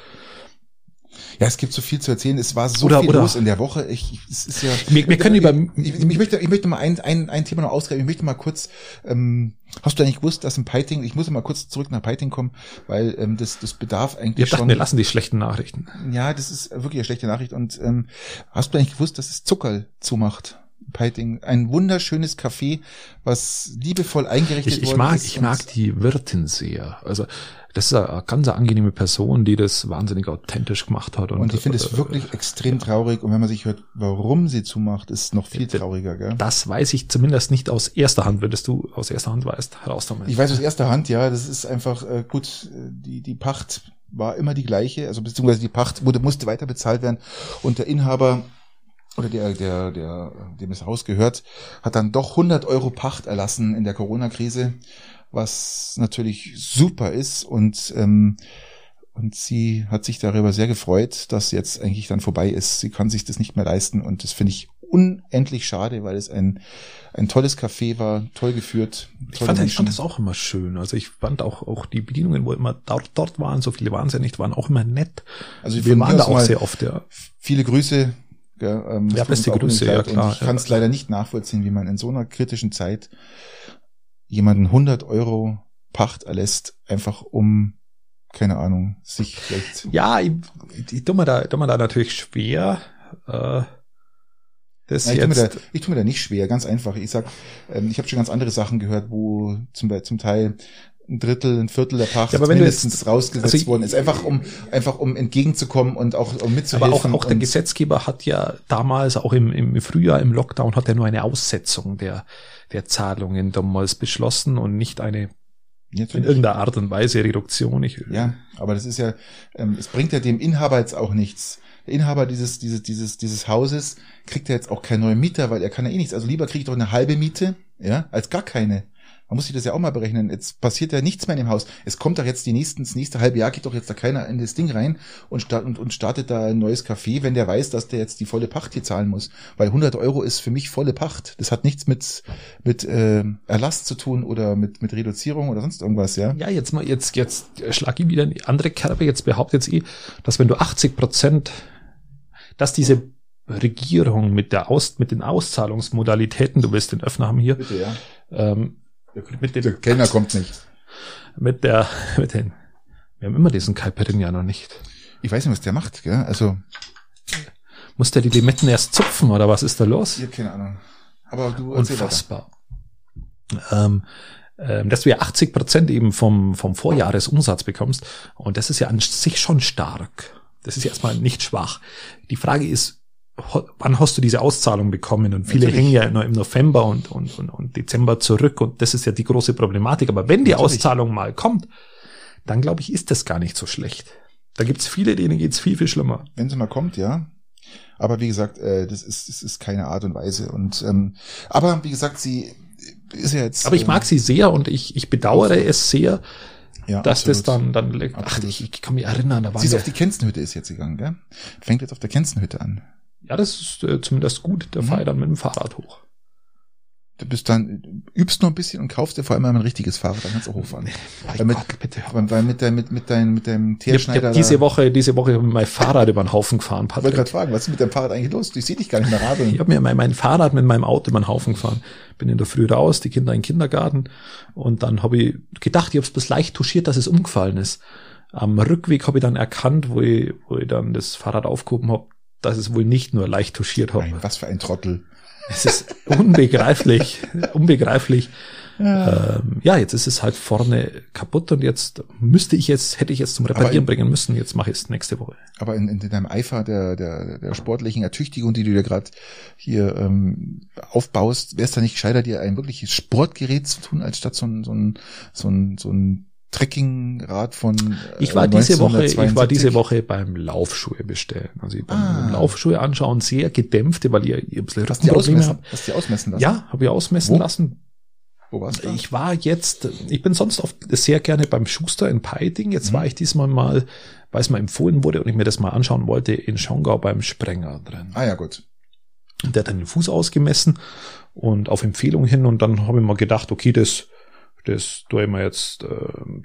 Ja, es gibt so viel zu erzählen. Es war so Oder- viel oder- los in der Woche. Ich, ich- es ist ja. Wir- wir können über- Ich, ich, ich möchte, ich möchte mal ein, ein, ein Thema noch ausgreifen. Ich möchte mal kurz. Ähm, hast du eigentlich gewusst, dass ein Piting? Ich muss mal kurz zurück nach Piting kommen, weil ähm, das, das bedarf eigentlich dachten, schon. wir lassen die schlechten Nachrichten. Ja, das ist wirklich eine schlechte Nachricht. Und ähm, hast du eigentlich gewusst, dass es Zuckerl zumacht? Peiting, ein wunderschönes Café, was liebevoll eingerichtet Ich, ich worden mag, ist. ich mag die Wirtin sehr. Also das ist eine ganz angenehme Person, die das wahnsinnig authentisch gemacht hat. Und, Und ich finde es äh, wirklich extrem traurig. Und wenn man sich hört, warum sie zumacht, ist noch viel Bitte. trauriger. Gell? Das weiß ich zumindest nicht aus erster Hand, würdest du aus erster Hand weißt, herausnehmen. Ich weiß aus erster Hand, ja, das ist einfach äh, gut. äh, Die die Pacht war immer die gleiche, also beziehungsweise die Pacht wurde musste weiter bezahlt werden und der Inhaber oder der der der dem das Haus gehört, hat dann doch 100 Euro Pacht erlassen in der Corona-Krise, was natürlich super ist und ähm, und sie hat sich darüber sehr gefreut, dass jetzt eigentlich dann vorbei ist. Sie kann sich das nicht mehr leisten und das finde ich unendlich schade, weil es ein ein tolles Café war, toll geführt. Ich fand, ich fand das auch immer schön. Also ich fand auch, auch die Bedienungen, wo immer dort, dort waren, so viele waren es ja nicht, waren auch immer nett. Also Wir waren da auch mal sehr oft, ja. Viele Grüße. Gell, ähm, Ja, beste Grüße, ja, leid. Und klar, Ich ja. kann es leider nicht nachvollziehen, wie man in so einer kritischen Zeit jemanden 100 Euro Pacht erlässt, einfach um, keine Ahnung, sich vielleicht... Ja, ich, ich tue mir da, tue mir da natürlich schwer. Äh, das Nein, ich, tue mir jetzt, da, ich tue mir da nicht schwer, ganz einfach. Ich sag, ähm, ich habe schon ganz andere Sachen gehört, wo zum, zum Teil ein Drittel, ein Viertel der Pacht Ja, aber wenn mindestens jetzt- rausgesetzt also ich- worden ist. Einfach um, einfach um entgegenzukommen und auch um mitzuhelfen. aber auch, auch der Gesetzgeber hat ja damals, auch im, im Frühjahr im Lockdown, hat er nur eine Aussetzung der, der Zahlungen damals beschlossen und nicht eine in Natürlich. irgendeiner Art und Weise Reduktion. Ich, Ja, aber das ist ja, ähm, es bringt ja dem Inhaber jetzt auch nichts. Der Inhaber dieses, dieses, dieses, dieses Hauses kriegt ja jetzt auch keinen neuen Mieter, weil er kann ja eh nichts. Also lieber kriege ich doch eine halbe Miete, ja, als gar keine. Man muss sich das ja auch mal berechnen. Jetzt passiert ja nichts mehr in dem Haus. Es kommt doch jetzt die nächsten, das nächste halbe Jahr geht doch jetzt da keiner in das Ding rein und, start, und, und startet da ein neues Café, wenn der weiß, dass der jetzt die volle Pacht hier zahlen muss. Weil 100 Euro ist für mich volle Pacht. Das hat nichts mit, mit äh, Erlass zu tun oder mit, mit Reduzierung oder sonst irgendwas, ja. Ja, jetzt mal, jetzt, jetzt schlag ich wieder in die andere Kerbe. Jetzt behauptet jetzt eh, dass wenn du 80 Prozent, dass diese Regierung mit der Aus, mit den Auszahlungsmodalitäten, du willst den Öffner haben hier, Bitte, ja. ähm, mit Der den, Kellner kommt nicht. mit der, mit den, wir haben immer diesen Caipirinha noch nicht. Ich weiß nicht, was der macht, gell? Also, Muss der die Limetten erst zupfen oder was ist da los? ich hab keine Ahnung. Aber du. Unfassbar. Ähm, ähm, dass du ja 80 Prozent eben vom, vom Vorjahresumsatz bekommst. Und das ist ja an sich schon stark. Das ist ja erstmal nicht schwach. Die Frage ist, wann hast du diese Auszahlung bekommen? Und viele Natürlich. hängen ja nur im November und, und, und, und Dezember zurück. Und das ist ja die große Problematik. Aber wenn die Natürlich. Auszahlung mal kommt, dann glaube ich, ist das gar nicht so schlecht. Da gibt's viele, denen geht's viel, viel schlimmer. Wenn sie mal kommt, ja. Aber wie gesagt, äh, das ist, das ist keine Art und Weise. Und ähm, aber wie gesagt, sie ist ja jetzt. Aber ich mag äh, sie sehr und ich, ich bedauere es sehr, ja, dass das absolut. dann, dann, ach, Absolut. ich, ich kann mich erinnern, da war Sie ist auf die Kenzenhütte ist jetzt gegangen, gell? Fängt jetzt auf der Kenzenhütte an. Ja, das ist äh, zumindest gut, da Mhm. fahre ich dann mit dem Fahrrad hoch. Du bist dann, übst noch ein bisschen und kaufst dir vor allem ein richtiges Fahrrad, dann kannst du auch hochfahren. Mein Weil mit, Gott, bitte. weil weil mit, dein, mit, mit, dein, mit deinem Ich hab, ich Teerschneider hab diese Woche, diese Woche mein Fahrrad über den Haufen gefahren, ich wollte Patrick. gerade fragen, was ist mit deinem Fahrrad eigentlich los? Ich sehe dich gar nicht mehr radeln. Ich habe mir mein, mein Fahrrad mit meinem Auto über den Haufen gefahren. Bin in der Früh raus, die Kinder in den Kindergarten und dann habe ich gedacht, ich habe es bloß leicht touchiert, dass es umgefallen ist. Am Rückweg habe ich dann erkannt, wo ich, wo ich dann das Fahrrad aufgehoben habe, dass es wohl nicht nur leicht touchiert. Nein, was für ein Trottel. Es ist unbegreiflich, unbegreiflich. Ja. Ähm, ja, jetzt ist es halt vorne kaputt und jetzt müsste ich jetzt, hätte ich jetzt zum Reparieren in, bringen müssen. Jetzt mache ich es nächste Woche. Aber in, in deinem Eifer der, der, der sportlichen Ertüchtigung, die du dir gerade hier ähm, aufbaust, wäre es da nicht gescheiter, dir ein wirkliches Sportgerät zu tun, als statt so ein, so ein, so ein, so ein Trekkingrad von äh, Ich war diese Woche, ich war diese Woche beim Laufschuhe bestellen. Also beim ah. Laufschuhe anschauen, sehr gedämpfte, weil ihr, ihr ein bisschen hast die ausmessen, Hast die ausmessen lassen? Ja, habe ich ausmessen Wo? lassen. Wo warst du? Ich war jetzt, ich bin sonst oft sehr gerne beim Schuster in Peiting. Jetzt mhm. war ich diesmal mal, weil es mal empfohlen wurde und ich mir das mal anschauen wollte, in Schongau beim Sprenger drin. Ah ja, gut. Der hat dann den Fuß ausgemessen und auf Empfehlung hin und dann habe ich mal gedacht, okay, das das tue ich mir jetzt, äh,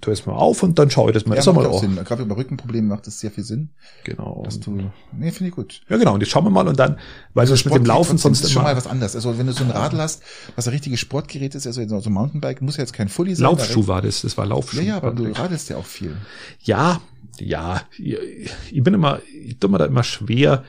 tue ich mal auf und dann schaue ich das mal. Ja, das macht auch Sinn. Gerade bei Rückenproblemen macht das sehr viel Sinn. Genau. Dass du, nee, finde ich gut. Ja, genau. Und jetzt schauen wir mal und dann, weil also das mit dem Laufen sonst ist schon mal was anderes. Also wenn du so ein Radl hast, was ein richtiges Sportgerät ist, also so ein Mountainbike, muss ja jetzt kein Fully sein. Laufschuh war das, das war Laufschuh. Ja, ja, aber du radelst ja auch viel. Ja, ja. Ich bin immer, ich tue mir da immer schwer,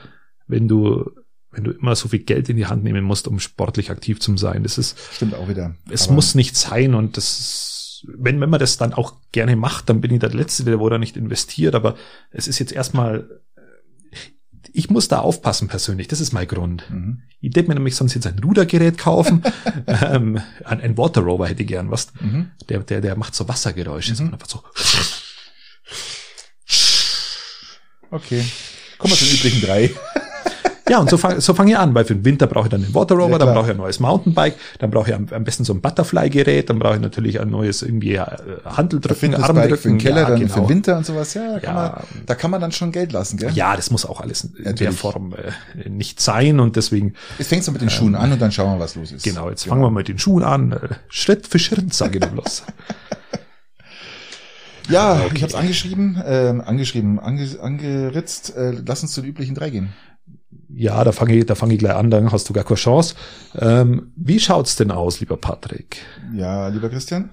wenn du wenn du immer so viel Geld in die Hand nehmen musst, um sportlich aktiv zu sein. Das ist stimmt auch wieder. Es muss nicht sein und das, wenn wenn man das dann auch gerne macht, dann bin ich der Letzte, der wo da nicht investiert. Aber es ist jetzt erstmal, ich muss da aufpassen persönlich. Das ist mein Grund. Mhm. Ich hätte mir nämlich sonst jetzt ein Rudergerät kaufen, ähm, ein, ein Water Rover hätte ich gern, was? Mhm. Der der der macht so Wassergeräusche, mhm. einfach so. Okay. Kommen wir zu den üblichen drei. Ja, und so fange so fang ich an, weil für den Winter brauche ich dann den Water Rover, ja, dann brauche ich ein neues Mountainbike, dann brauche ich am, am besten so ein Butterfly-Gerät, dann brauche ich natürlich ein neues irgendwie äh, Handeldrücken, Armdrücken. Für den Keller, ja, dann genau. für den Winter und sowas. Ja, da, kann man, da kann man dann schon Geld lassen, gell? Ja, das muss auch alles in natürlich. der Form äh, nicht sein und deswegen. Jetzt fängst du mit den Schuhen ähm, an und dann schauen wir, was los ist. Genau, jetzt genau. fangen wir mit den Schuhen an. Äh, Schritt für Schritt, sage ich bloß. Ja, okay. ich habe es angeschrieben, äh, angeschrieben, ange, angeritzt. Äh, lass uns zu den üblichen drei gehen ja, da fange ich, da fange ich gleich an, dann hast du gar keine Chance. Ähm, wie schaut's denn aus, lieber Patrick? Ja, lieber Christian?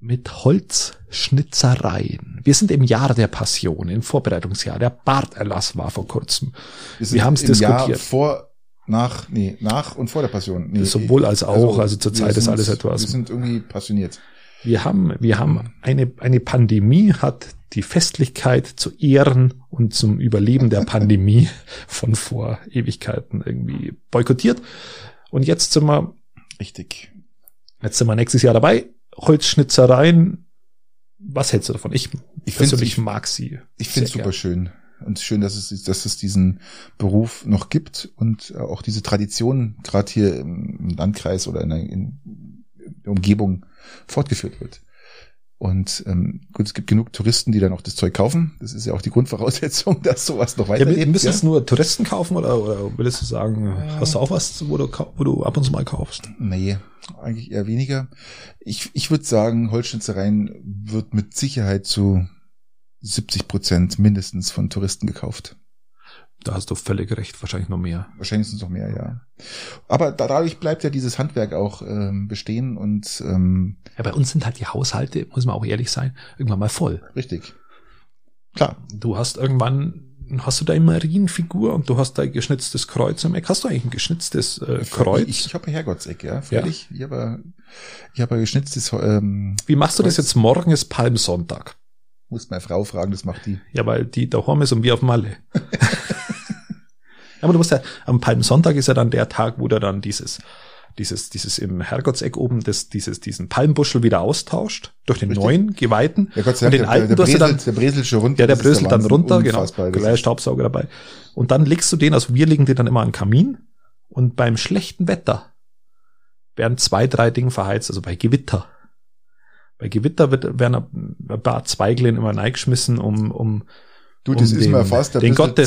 Mit Holzschnitzereien. Wir sind im Jahr der Passion, im Vorbereitungsjahr. Der Barterlass war vor kurzem. Wir, wir haben es diskutiert. Jahr vor, nach, nee, nach und vor der Passion. Nee, Sowohl als auch, also, also zurzeit ist alles etwas. Wir sind irgendwie passioniert. Wir haben, wir haben eine, eine Pandemie hat die Festlichkeit zu Ehren und zum Überleben der Pandemie von vor Ewigkeiten irgendwie boykottiert. Und jetzt sind wir, richtig, jetzt sind wir nächstes Jahr dabei. Holzschnitzereien. Was hältst du davon? Ich, ich persönlich ich, mag sie. Ich finde es super gern. schön. Und schön, dass es, dass es diesen Beruf noch gibt und auch diese Tradition, gerade hier im Landkreis oder in der, in der Umgebung fortgeführt wird. Und ähm, gut, es gibt genug Touristen, die dann auch das Zeug kaufen. Das ist ja auch die Grundvoraussetzung, dass sowas noch weiterlebt. Ja, müssen ja? es nur Touristen kaufen oder, oder willst du sagen, ja. hast du auch was, wo du, wo du ab und zu mal kaufst? Nee, eigentlich eher weniger. Ich, ich würde sagen, Holzschnitzereien wird mit Sicherheit zu 70 Prozent mindestens von Touristen gekauft. Da hast du völlig recht, wahrscheinlich noch mehr. Wahrscheinlich sind es noch mehr, ja. Aber dadurch bleibt ja dieses Handwerk auch ähm, bestehen und ähm, ja, bei uns sind halt die Haushalte, muss man auch ehrlich sein, irgendwann mal voll. Richtig. Klar. Du hast irgendwann hast du deine Marienfigur und du hast dein geschnitztes Kreuz im Eck. Hast du eigentlich ein geschnitztes äh, Kreuz? Ich, ich habe ein Herrgottseck, ja, völlig. Ja. Ich habe ich hab ein geschnitztes ähm, Wie machst du Kreuz? das jetzt? Morgen ist Palmsonntag. Muss meine Frau fragen, das macht die. Ja, weil die daheim ist und wir auf Malle. aber du musst ja, am Palmsonntag ist ja dann der Tag, wo du dann dieses, dieses, dieses im Herrgottseck oben, das, dieses, diesen Palmbuschel wieder austauscht, durch den Richtig. neuen, geweihten. Ja, Gott sei Dank, und den alten, der, der, Bresel, dann, der Bresel schon runter. Ja, der bröselt dann runter, genau. Gleich Staubsauger dabei. Und dann legst du den, also wir legen den dann immer an den Kamin und beim schlechten Wetter werden zwei, drei Dinge verheizt, also bei Gewitter. Bei Gewitter wird, werden ein paar Zweiglein immer reingeschmissen, um, um Du, das um ist mir fast ein den bisschen, Gott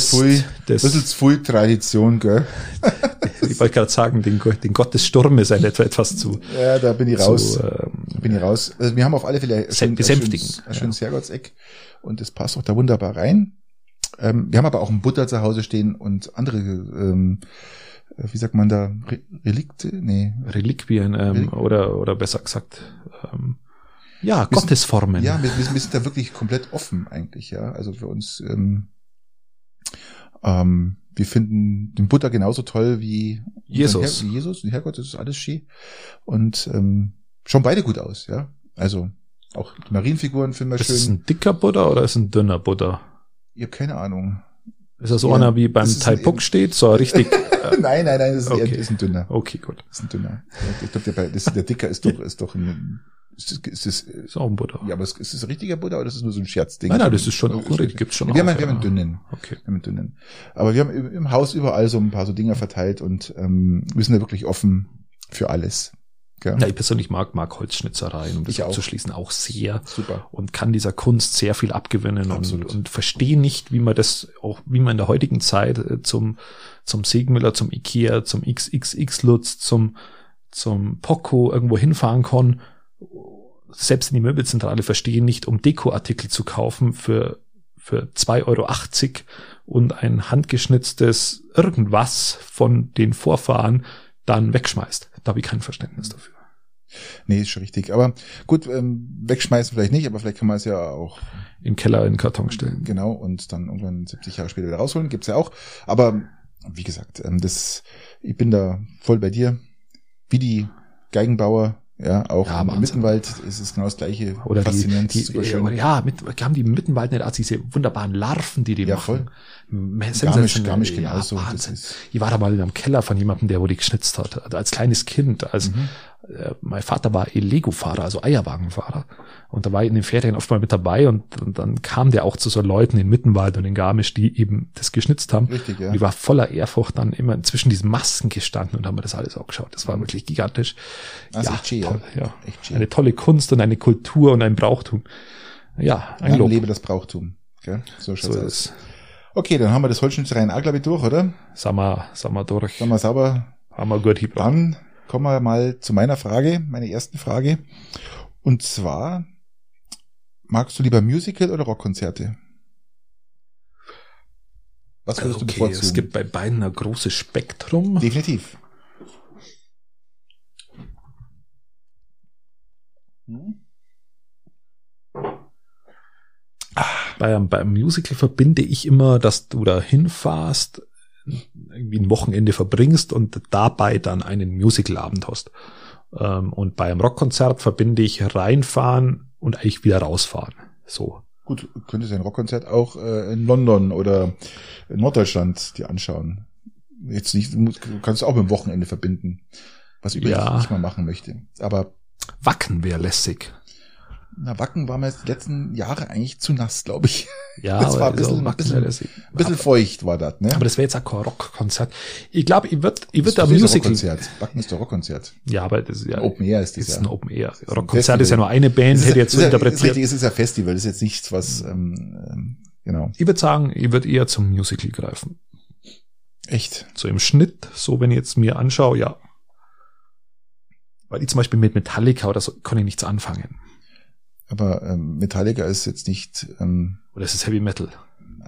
zu viel Tradition, gell? ich wollte gerade sagen, den, den Gott des Sturmes ein etwa etwas zu. Ja, da bin ich raus. Zu, ähm, bin ich raus. Also wir haben auf alle Fälle ein, schön, besänftigen. ein, ein schönes ja. Herrgottseck und das passt auch da wunderbar rein. Ähm, wir haben aber auch ein Butter zu Hause stehen und andere, ähm, wie sagt man da, Re Relikte? Nee. Reliquien, ähm, Relik oder, oder besser gesagt, ähm, ja, wir Gottesformen. Sind, ja, wir, wir, sind da wirklich komplett offen eigentlich, ja. Also für uns, ähm, ähm, wir finden den Buddha genauso toll wie Jesus. Herr, wie Jesus, Herrgott, das ist alles schön. Und ähm, schauen beide gut aus, ja. Also auch die Marienfiguren finden wir Ist schön. es ein dicker Buddha oder ist es ein dünner Buddha? Ich habe keine Ahnung. Ist das so Ja, einer, wie beim das ist Tai ein- Puk steht? So richtig. äh, nein, nein, nein, das ist, Okay. eher, ist ein dünner. okay, gut. Das ist ein dünner. Ich glaube, der, der Dicker ist doch, ist doch ein, ist das, ist das, Ist auch ein Buddha. ja, aber ist ist das ein richtiger Buddha oder ist das nur so ein Scherzding? nein, nein, das ist schon auch richtig. Gibt's schon Wir auch, haben, einen- wir haben ja. einen dünnen. Okay. Wir haben einen dünnen. Aber wir haben im, im Haus überall so ein paar so Dinger verteilt und ähm, wir sind da wirklich offen für alles. Ja, ich persönlich mag, mag Holzschnitzereien, um das Ich auch. abzuschließen, auch sehr. Super. und kann dieser Kunst sehr viel abgewinnen und, Absolut. und verstehe nicht, wie man das auch, wie man in der heutigen Zeit äh, zum, zum Segmüller, zum Ikea, zum XXX-Lutz, zum, zum Poco irgendwo hinfahren kann. Selbst in die Möbelzentrale verstehe nicht, um Dekoartikel zu kaufen für, für 2,80 Euro und ein handgeschnitztes irgendwas von den Vorfahren dann wegschmeißt. Da habe ich kein Verständnis dafür. Nee, ist schon richtig. Aber gut, ähm, wegschmeißen vielleicht nicht, aber vielleicht kann man es ja auch Im Keller in den Karton stellen. genau und dann irgendwann 70 Jahre später wieder rausholen. Gibt's ja auch. Aber wie gesagt, ähm, das, ich bin da voll bei dir. Wie die Geigenbauer, ja, auch Ja, im. Mittenwald ist es genau das gleiche. Oder die, Faszinierend, die super schön. äh, ja, mit, haben die im Mittenwald nicht auch diese wunderbaren Larven, die die Ja, machen. voll. Garmisch, Garmisch, genauso. Ja, Wahnsinn. Ich war da mal in einem Keller von jemandem, der wo die geschnitzt hat. Also als kleines Kind, als Mhm. Äh, mein Vater war Lego-Fahrer, also Eierwagenfahrer. Und da war ich in den Ferien oft mal mit dabei und, und dann kam der auch zu so Leuten in Mittenwald und in Garmisch, die eben das geschnitzt haben. Richtig, ja. Und ich war voller Ehrfurcht dann immer zwischen diesen Masken gestanden und haben mir das alles auch geschaut. Das war wirklich gigantisch. Also ja. toll, ja. Echt schön. Eine tolle Kunst und eine Kultur und ein Brauchtum. Ja, ein Lang Lob. lebe das Brauchtum. Gell? So schaut's So aus. ist. Okay, dann haben wir das Holzschnitzereien auch, glaube ich, durch, oder? Sind wir, sind wir durch. Dann mal sauber. Haben wir gut hingebracht. Dann kommen wir mal zu meiner Frage, meiner ersten Frage. Und zwar, magst du lieber Musical oder Rockkonzerte? Was würdest du Okay, bevorzugen? es gibt bei beiden ein großes Spektrum. Definitiv. Bei, einem- beim Musical verbinde ich immer, dass du da hinfährst, irgendwie ein Wochenende verbringst und dabei dann einen Musicalabend hast. Ähm, Und bei einem Rockkonzert verbinde ich reinfahren und eigentlich wieder rausfahren. So. Gut, könntest du ein Rockkonzert auch äh, in London oder in Norddeutschland dir anschauen. Jetzt nicht, du kannst es auch mit dem Wochenende verbinden. Was übrigens Ja. nicht mal machen möchte. Aber Wacken wäre lässig. Na, Wacken war mir jetzt die letzten Jahre eigentlich zu nass, glaube ich. Ja, Das war ein bisschen- Wacken bisschen-. Ein bisschen feucht war das, ne? Aber das wäre jetzt auch kein Rockkonzert. Ich glaube, ich würde ich ein ist Musical. Rockkonzert. Wacken ist doch Rockkonzert. Ja, aber das ist ja, Ein Open Air ist das ist ja. ein Open Air. ist ein Rockkonzert ist ja nur eine Band, Es hätte jetzt so ist, ja- ist interpretiert. richtig, es ist ja Festival, das ist jetzt nichts, was, ähm, ähm, genau. Ich würde sagen, ich würde eher zum Musical greifen. Echt. So im Schnitt, so wenn ich jetzt mir anschaue, ja. Weil ich zum Beispiel mit Metallica oder so kann ich nichts anfangen. Aber ähm, Metallica ist jetzt nicht, ähm, Oder es ist Heavy Metal.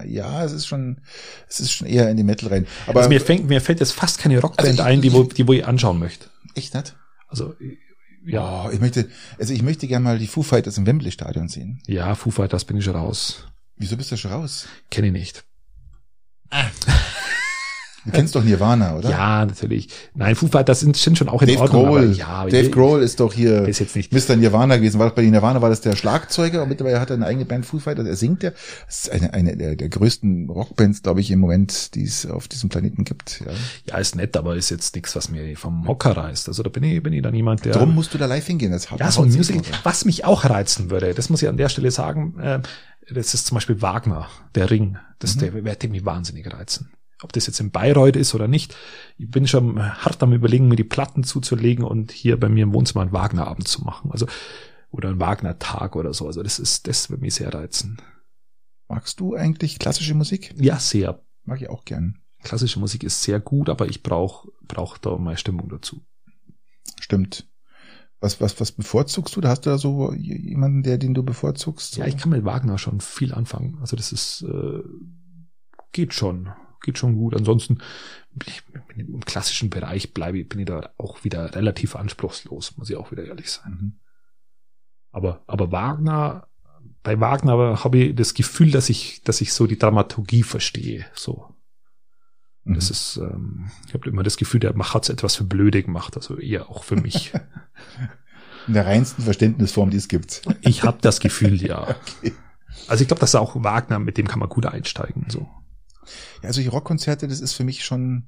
ja, es ist schon, es ist schon eher in die Metal rein. Aber also mir, fängt, mir fällt jetzt fast keine Rockband Also ich- ein, die wo, die wo ich anschauen möchte. echt nicht? Also ja, Ja, ich möchte, also ich möchte gerne mal die Foo Fighters im Wembley Stadion sehen. ja, Foo Fighters bin ich schon raus. Wieso bist du schon raus? Kenne ich nicht. Du kennst doch Nirvana, oder? Ja, natürlich. Nein, Foo Fighters sind, sind schon auch in Dave Ordnung. aber Grohl. ja, aber Dave ich- Grohl ist doch hier ist jetzt nicht. Mr. Nirvana gewesen. War doch bei Nirvana war das der Schlagzeuger und mittlerweile hat er eine eigene Band Foo Fighters. Er singt ja. Das ist eine, eine der, der größten Rockbands, glaube ich, im Moment, die es auf diesem Planeten gibt. Ja. Ja, ist nett, aber ist jetzt nichts, was mir vom Hocker reißt. Also da bin ich, bin ich dann jemand, der. Darum musst du da live hingehen. Das ja, so ein Musical, was mich auch reizen würde, das muss ich an der Stelle sagen, äh, das ist zum Beispiel Wagner, der Ring. Das Mhm. der wird mich wahnsinnig reizen. Ob das jetzt in Bayreuth ist oder nicht. Ich bin schon hart am überlegen, mir die Platten zuzulegen und hier bei mir im Wohnzimmer einen Wagner-Abend zu machen. Also, oder einen Wagner-Tag oder so. Also das ist, das würde mich sehr reizen. Magst du eigentlich klassische Musik? Ja, sehr. Mag ich auch gern. Klassische Musik ist sehr gut, aber ich brauche brauch da meine Stimmung dazu. Stimmt. Was, was, was bevorzugst du? Da hast du da so jemanden, der, den du bevorzugst? Ja, ich kann mit Wagner schon viel anfangen. Also das ist, äh, geht schon, geht schon gut. Ansonsten im klassischen Bereich bleibe, bin ich da auch wieder relativ anspruchslos, muss ich auch wieder ehrlich sein. Mhm. Aber, aber Wagner, bei Wagner habe ich das Gefühl, dass ich, dass ich so die Dramaturgie verstehe. So, Mhm. das ist, ähm, ich habe immer das Gefühl, der hat es etwas für blöde gemacht, also eher auch für mich. In der reinsten Verständnisform, die es gibt. Ich habe das Gefühl, ja. Okay. Also ich glaube, das ist auch Wagner, mit dem kann man gut einsteigen. So. Ja, solche Rockkonzerte, das ist für mich schon,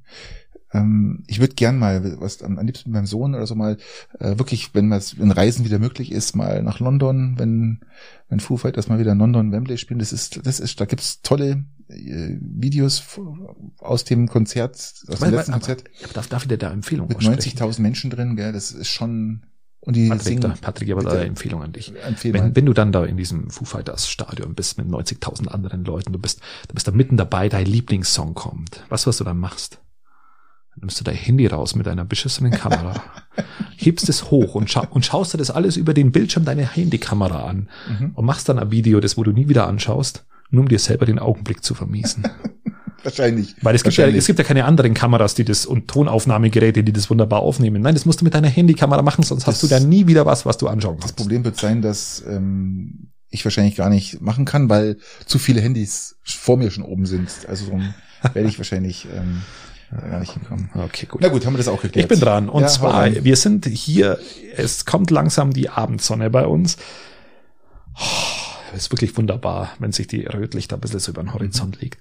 ähm, ich würde gern mal, was am, am liebsten mit meinem Sohn oder so mal, äh, wirklich, wenn was, wenn Reisen wieder möglich ist, mal nach London, wenn, wenn Foo Fighters mal wieder in London Wembley spielen, das ist, das ist, da gibt's tolle äh, Videos aus dem Konzert, aus dem letzten aber, Konzert. Aber, darf, darf ich dir da Empfehlung Mit 90.000 Menschen drin, gell, das ist schon, und die Patrick, singen, da, Patrick, aber da eine Empfehlung an dich. Empfehl Wenn, wenn du dann da in diesem Foo Fighters Stadion bist mit 90.000 anderen Leuten, du bist, du bist da mitten dabei, dein Lieblingssong kommt. Was, was du dann machst? Dann nimmst du dein Handy raus mit deiner beschissenen Kamera, hebst es hoch und, scha und schaust dir das alles über den Bildschirm deiner Handykamera an Mhm. und machst dann ein Video, das wo du nie wieder anschaust, nur um dir selber den Augenblick zu vermiesen. Wahrscheinlich. Weil es gibt, ja, es gibt ja keine anderen Kameras, die das und Tonaufnahmegeräte, die das wunderbar aufnehmen. Nein, das musst du mit deiner Handykamera machen, sonst hast du Das- da nie wieder was, was du anschauen Das kannst. Problem wird sein, dass ähm, ich wahrscheinlich gar nicht machen kann, weil zu viele Handys vor mir schon oben sind. Also darum werde ich wahrscheinlich ähm, gar nicht hinkommen. Okay, gut. Na gut, haben wir das auch geklärt. Ich bin dran. Und Ja, zwar, wir sind hier, es kommt langsam die Abendsonne bei uns. Oh, ist wirklich wunderbar, wenn sich die Rötlicht ein bisschen so über den Horizont legt.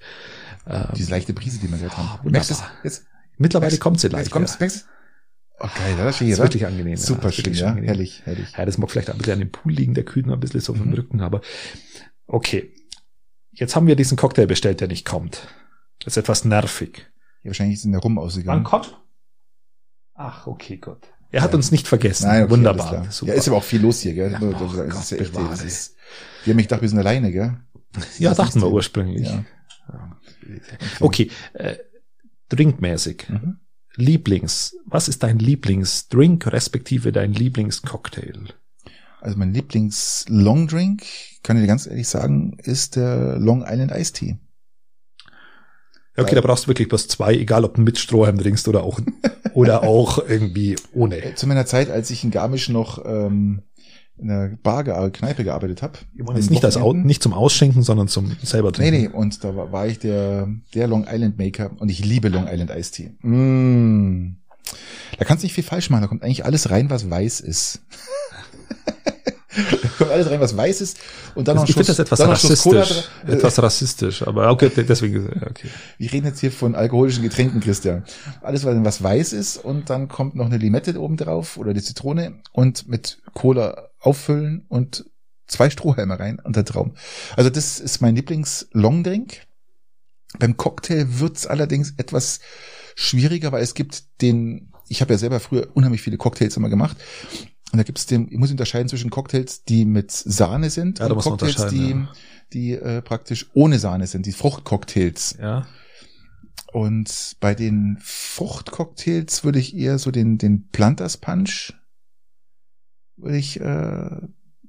Ähm, Diese leichte Brise, die wir gerade haben. wunderbar. Merkst du es? Jetzt, mittlerweile merkst- kommt sie jetzt leicht. kommt's, ja. merkst? Oh, geil, das ist schön, ist oder? wirklich angenehm. ja. Super Ist schön, ja. angenehm. Herrlich, herrlich. Ja, das mag vielleicht ein bisschen an dem Pool liegen, der kühlt noch ein bisschen so auf dem Mhm. Rücken, aber okay. Jetzt haben wir diesen Cocktail bestellt, der nicht kommt. Das ist etwas nervig. Ja, wahrscheinlich sind der Rum ausgegangen. kommt? Ach, okay, gut. Er hat uns nicht vergessen. Nein, okay, Wunderbar. Super. Ja, ist aber auch viel los hier, gell? Ja, das, oh das ist ja echt, das ist, wir haben mich gedacht, wir sind alleine, gell? ja, Das dachten wir ist- ursprünglich. Ja. Okay, äh, drinkmäßig. Mhm. Lieblings. Was ist dein Lieblingsdrink respektive dein Lieblingscocktail? Also mein Lieblings-Long-Drink, kann ich dir ganz ehrlich sagen, ist der Long Island Iced Tea. Okay, da brauchst du wirklich bloß zwei, egal ob du mit Strohhalm trinkst oder auch, oder auch irgendwie ohne. Zu meiner Zeit, als ich in Garmisch noch ähm, in einer Bar, Kneipe gearbeitet habe. Jetzt nicht, das nicht zum Ausschenken, sondern zum selber Nee, trinken. nee, und da war, war ich der, der Long Island Maker und ich liebe Long Island Tea. Mm. Da kannst du nicht viel falsch machen, da kommt eigentlich alles rein, was weiß ist. da kommt alles rein, was weiß ist und dann noch ich finde das etwas Schuss rassistisch. äh, Etwas rassistisch, aber okay, deswegen, okay. Wir reden jetzt hier von alkoholischen Getränken, Christian. Alles, was was weiß ist und dann kommt noch eine Limette oben drauf oder die Zitrone und mit Cola auffüllen und zwei Strohhalme rein und der Traum. Also das ist mein Lieblings-Longdrink. Beim Cocktail wird's allerdings etwas schwieriger, weil es gibt den, ich habe ja selber früher unheimlich viele Cocktails immer gemacht. Und da gibt's den, ich muss unterscheiden zwischen Cocktails, die mit Sahne sind Ja, und Cocktails, die, unterscheiden, die äh, praktisch ohne Sahne sind, die Fruchtcocktails. Ja. Und bei den Fruchtcocktails würde ich eher so den, den Planters Punch ich äh,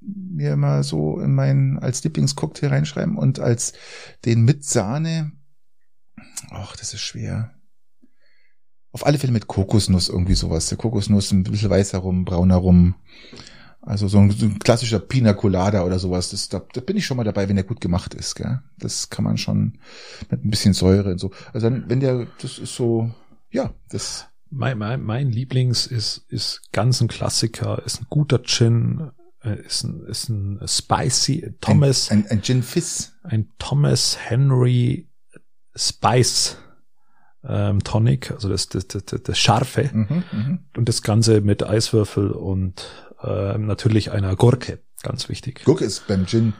mir mal so in meinen als Lieblingscocktail reinschreiben und als den mit Sahne. Ach, das ist schwer. Auf alle Fälle mit Kokosnuss irgendwie sowas. Der Kokosnuss ein bisschen weißer rum, brauner rum. Also so ein, so ein klassischer Pina Colada oder sowas. Das, da, da bin ich schon mal dabei, wenn der gut gemacht ist. Gell? Das kann man schon mit ein bisschen Säure und so. Also dann, wenn der, das ist so, ja, das. Mein, mein, mein Lieblings ist, ist ganz ein Klassiker, ist ein guter Gin, äh, ist ein, ist ein spicy Thomas, Ein, ein, ein Gin Fizz. ein Thomas Henry Spice ähm, Tonic, also das, das, das, das, Scharfe Mhm, mhm. und das Ganze mit Eiswürfel und ähm, natürlich einer Gurke, ganz wichtig. Gurke ist beim Gin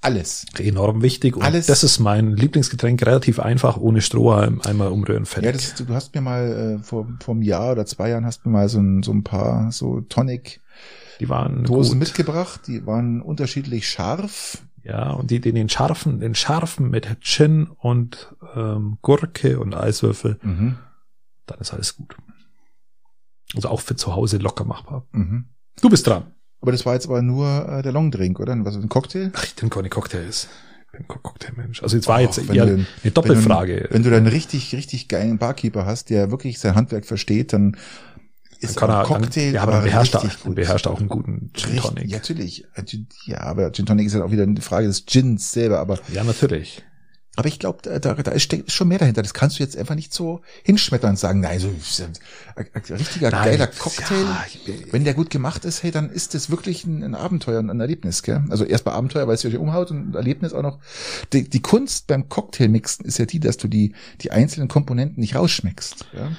alles. Enorm wichtig und Alles- das ist mein Lieblingsgetränk, relativ einfach, ohne Strohhalm, einmal umrühren, fertig. Ja, das, du, hast mir mal äh, vor, vor einem Jahr oder zwei Jahren hast mir mal so ein, so ein paar so Tonic Die waren Dosen gut. mitgebracht. Die waren unterschiedlich scharf. Ja, und die, die den scharfen, den scharfen mit Gin und ähm, Gurke und Eiswürfel, Mhm. dann ist alles gut. Also auch für zu Hause locker machbar. Mhm. Du bist dran. Aber das war jetzt aber nur äh, der Longdrink, oder? Was ein Cocktail? Ach, ich trinke keine Cocktails. Ich bin kein Cocktailmensch. Also jetzt war Oh, jetzt wenn eher du- eine Doppelfrage. Wenn du, dann einen richtig, richtig geilen Barkeeper hast, der wirklich sein Handwerk versteht, dann dann ist kann er, ein Cocktail dann, ja, aber dann beherrscht er, dann beherrscht er auch einen guten Gin Tonic. Ja, natürlich. Ja, aber Gin Tonic ist ja auch wieder eine Frage des Gins selber, aber Ja, natürlich. Aber ich glaube, da, da, da steckt schon mehr dahinter. Das kannst du jetzt einfach nicht so hinschmettern und sagen, nein, so ein, ein richtiger Nein, geiler Cocktail. ja, wenn der gut gemacht ist, hey, dann ist das wirklich ein, ein Abenteuer und ein Erlebnis, gell? Also erstmal Abenteuer, weil es dich umhaut und Erlebnis auch noch. Die, die Kunst beim Cocktailmixen ist ja die, dass du die, die einzelnen Komponenten nicht rausschmeckst. Ja?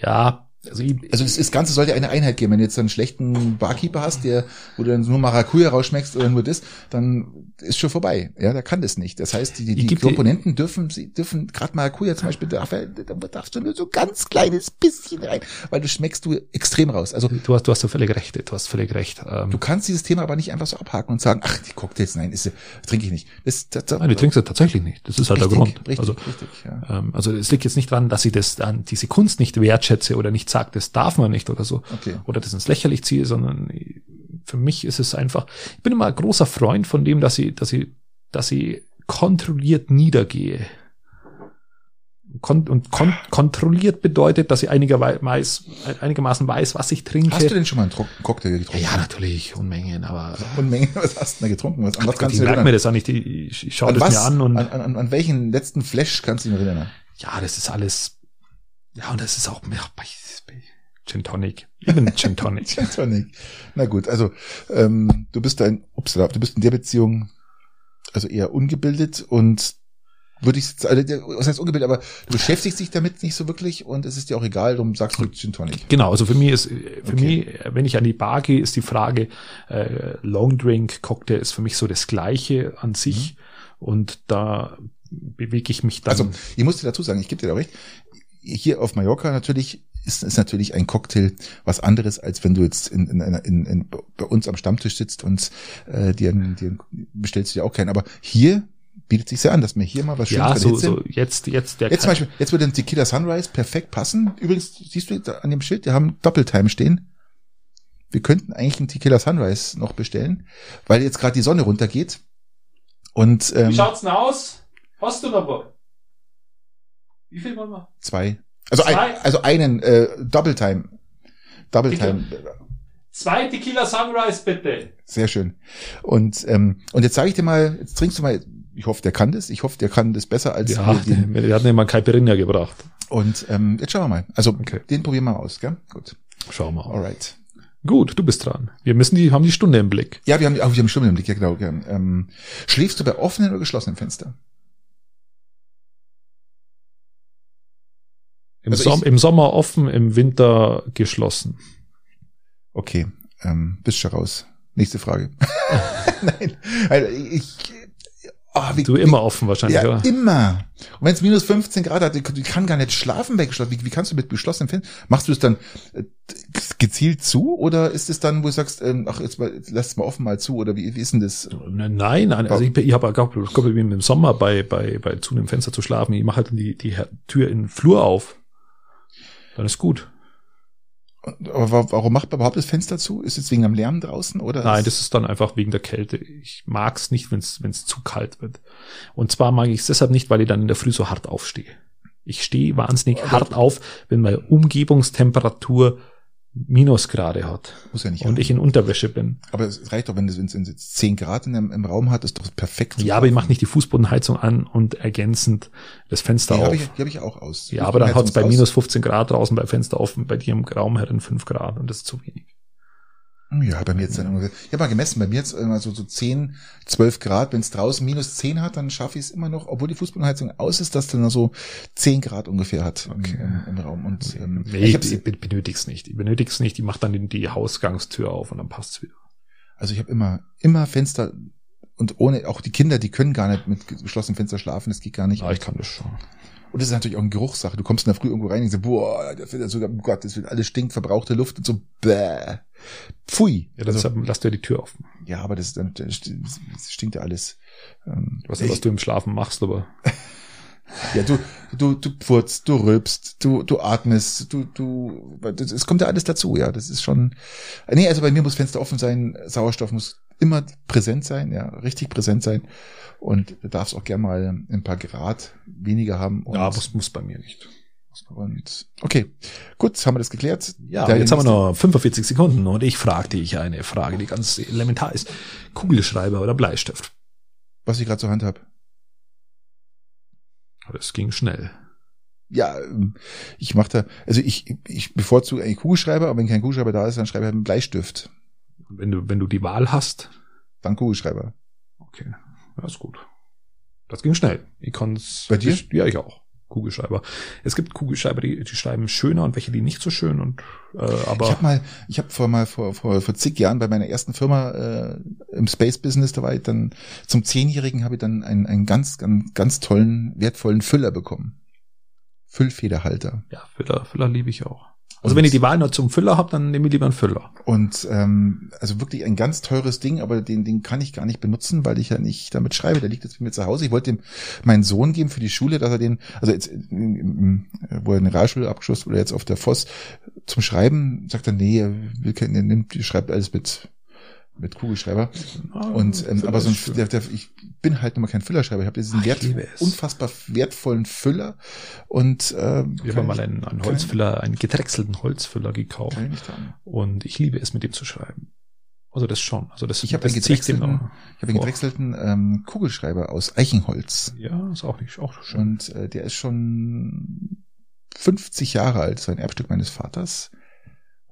Ja, also Also das, das Ganze sollte eine Einheit geben. Wenn du jetzt einen schlechten Barkeeper hast, der, wo du dann nur Maracuja rausschmeckst oder nur das, dann ist schon vorbei. Ja, der kann das nicht. Das heißt, die, die, die Komponenten dürfen, sie dürfen, gerade Maracuja zum Beispiel, darf, da darfst du nur so ganz kleines bisschen rein, weil du schmeckst du extrem raus. Also du hast, du hast da völlig recht, du hast völlig recht. Ähm, du kannst dieses Thema aber nicht einfach so abhaken und sagen, ach, die Cocktails, nein, ist, trinke ich nicht. Das, das, nein, du trinkst ja tatsächlich nicht. Das ist halt richtig, der Grund. Richtig, also, richtig, ja. ähm, also es liegt jetzt nicht daran, dass ich das an diese Kunst nicht wertschätze oder nicht sage, das darf man nicht oder so. Okay. Oder das ins Lächerlich ziehe, sondern für mich ist es einfach, ich bin immer ein großer Freund von dem, dass ich, dass ich, dass ich kontrolliert niedergehe. Kon und kon kontrolliert bedeutet, dass ich einigermaßen, einigermaßen weiß, was ich trinke. Hast du denn schon mal einen Tro- Cocktail getrunken? ja, natürlich, Unmengen, aber Unmengen, was hast du denn da getrunken? Was, an was kannst ich merke mir das auch nicht. Ich, ich schaue das was? mir an und an, an, an welchen letzten Flash kannst du dich noch erinnern? ja, das ist alles. Ja, und das ist auch ja, Gin Tonic. Eben Gin Tonic. Gin Tonic. Na gut, also ähm, du bist ein, upsala, du bist in der Beziehung also eher ungebildet und würde ich, also, was heißt ungebildet, aber du beschäftigst dich damit nicht so wirklich und es ist dir auch egal, darum sagst du Gin Tonic. Genau, also für mich ist, für Okay. mich, wenn ich an die Bar gehe, ist die Frage, äh, Long Drink, Cocktail ist für mich so das Gleiche an sich. Und da bewege ich mich dann. Also ich muss dir dazu sagen, ich gebe dir da recht, hier auf Mallorca natürlich ist, ist natürlich ein Cocktail was anderes, als wenn du jetzt in, in, in, in, bei uns am Stammtisch sitzt und äh, dir, dir bestellst du dir auch keinen. Aber hier bietet sich sehr an, dass wir hier mal was Schönes ja, so, Hitze- so jetzt, jetzt der Jetzt zum Beispiel, jetzt würde ein Tequila Sunrise perfekt passen. Übrigens, siehst du da an dem Schild, wir haben Doppeltime stehen. Wir könnten eigentlich einen Tequila Sunrise noch bestellen, weil jetzt gerade die Sonne runtergeht. Und ähm, schaut's denn aus? Hast du noch was? Wie viel wollen wir? zwei. Also, Zwei? Ein, also einen äh, Doppeltime. Doppeltime. Zwei Tequila Sunrise bitte. Sehr schön. Und ähm, und jetzt sage ich dir mal, jetzt trinkst du mal. Ich hoffe, der kann das. Ich hoffe, der kann das besser als Ja, wir den. wir hatten immer Caipirinha gebracht. Und ähm, jetzt schauen wir mal. Also Okay. den probieren wir mal aus, gell? Gut. Schauen wir mal. Alright. Gut, du bist dran. Wir müssen die, haben die Stunde im Blick. Ja, wir haben, oh, wir haben Stimmen im Blick, ja genau. Ja. Ähm, schläfst du bei offenen oder geschlossenen Fenstern? Im, Also Som ich- Im Sommer offen, im Winter geschlossen. Okay, ähm, bist schon raus. Nächste Frage. Nein, also ich, ah, wie, Du immer offen wahrscheinlich, ja, oder? immer. Und wenn es minus 15 Grad hat, ich kann gar nicht schlafen bei geschlossen. Wie, wie kannst du mit geschlossenen Fenstern? Machst du es dann äh, gezielt zu oder ist es dann, wo du sagst, ähm, ach jetzt mal, lass es mal offen mal zu oder wie, wie ist denn das? Nein, nein, also ich, ich habe gar kein Problem im Sommer bei, bei, bei zu einem Fenster zu schlafen. Ich mache halt die, die Tür in den Flur auf. Dann ist gut. Aber wa- warum macht man überhaupt das Fenster zu? Ist es wegen am Lärm draußen oder? Nein, das ist dann einfach wegen der Kälte. Ich mag es nicht, wenn es zu kalt wird. Und zwar mag ich es deshalb nicht, weil ich dann in der Früh so hart aufstehe. Ich stehe wahnsinnig hart auf, wenn meine Umgebungstemperatur Minusgrade hat muss ja nicht. und ich in Unterwäsche bin. Aber es reicht doch, wenn es, es jetzt 10 Grad in dem, im Raum hat, ist doch perfekt. Ja, aber ich mache nicht die Fußbodenheizung an und ergänzend das Fenster Die auf. habe ich, die hab ich auch aus. ja, aber dann hat's bei aus. minus 15 Grad draußen bei Fenster offen, bei dir im Raum herin 5 Grad und das ist zu wenig. Ja, bei mir jetzt dann ungefähr. Ich habe mal gemessen, bei mir jetzt immer so, so 10, 12 Grad. Wenn es draußen minus 10 hat, dann schaffe ich es immer noch, obwohl die Fußbodenheizung aus ist, dass dann nur so 10 Grad ungefähr hat im, Okay. im, im Raum. Und ähm, Nee, ich ich, hab's, ich benötig's nicht. Ich benötig's nicht. Ich mache dann die, die Hausgangstür auf und dann passt's wieder. also ich habe immer, immer Fenster und ohne, auch die Kinder, die können gar nicht mit geschlossenem Fenster schlafen, das geht gar nicht. Ja, ich kann das schon. Und das ist natürlich auch eine Geruchssache. Du kommst in der Früh irgendwo rein und denkst, boah, der findet sogar, oh Gott, das wird alles stinkt, verbrauchte Luft und so, bäh. Pfui. Ja, also, deshalb lass dir die Tür offen. ja, aber das, dann- das stinkt ja alles. Ähm, Ich weiß nicht, was du im Schlafen machst, aber Ja, du, du, du pfurzt, du rülpst, du, du atmest, du, du, das, es kommt ja alles dazu, ja, das ist schon, nee, also bei mir muss Fenster offen sein, Sauerstoff muss immer präsent sein, ja, richtig präsent sein und du darfst auch gern mal ein paar Grad weniger haben. Ja, muss, muss bei mir nicht. und okay, gut, haben wir das geklärt. Ja, Der jetzt haben wir noch 45 Sekunden und ich frage dich eine Frage, die ganz elementar ist. Kugelschreiber oder Bleistift? Was ich gerade zur Hand habe. Das ging schnell. Ja, ähm, ich mache da, also ich, ich bevorzuge eigentlich Kugelschreiber, aber wenn kein Kugelschreiber da ist, dann schreibe ich halt einen Bleistift. Wenn du, wenn du die Wahl hast. Dann Kugelschreiber. Okay, ja, ist gut. Das ging schnell. Ich kann's. Bei dir? Ich, ja, ich auch. Kugelschreiber. Es gibt Kugelschreiber, die, die schreiben schöner und welche, die nicht so schön und äh, aber. Ich habe mal, ich habe vor mal vor, vor vor zig Jahren bei meiner ersten Firma äh, im Space Business, da war ich dann zum Zehnjährigen habe ich dann einen, einen ganz, ganz, ganz tollen, wertvollen Füller bekommen. Füllfederhalter. Ja, Füller, Füller liebe ich auch. Also wenn ich die Wahl nur zum Füller habe, dann nehme ich lieber einen Füller. Und ähm, also wirklich ein ganz teures Ding, aber den, den kann ich gar nicht benutzen, weil ich ja nicht damit schreibe. Der liegt jetzt bei mir zu Hause. Ich wollte dem meinen Sohn geben für die Schule, dass er den, also jetzt, wo er eine Realschule abgeschlossen oder jetzt auf der Voss zum Schreiben, sagt er, nee, er will keinen, er nimmt, schreibt alles mit mit Kugelschreiber. Ah, und ähm, aber so ein, der, der, ich bin halt nochmal kein Füllerschreiber. Ich habe diesen Ah, ich wert, unfassbar wertvollen Füller und äh, Wir haben mal einen, einen Holzfüller, einen gedrechselten Holzfüller gekauft. Und ich liebe es, mit dem zu schreiben. Also das schon. Also das, Ich habe einen gedrechselten, ich habe einen gedrechselten ähm, Kugelschreiber aus Eichenholz. Ja, ist auch nicht, auch schön. Und äh, der ist schon 50 Jahre alt, so ein Erbstück meines Vaters.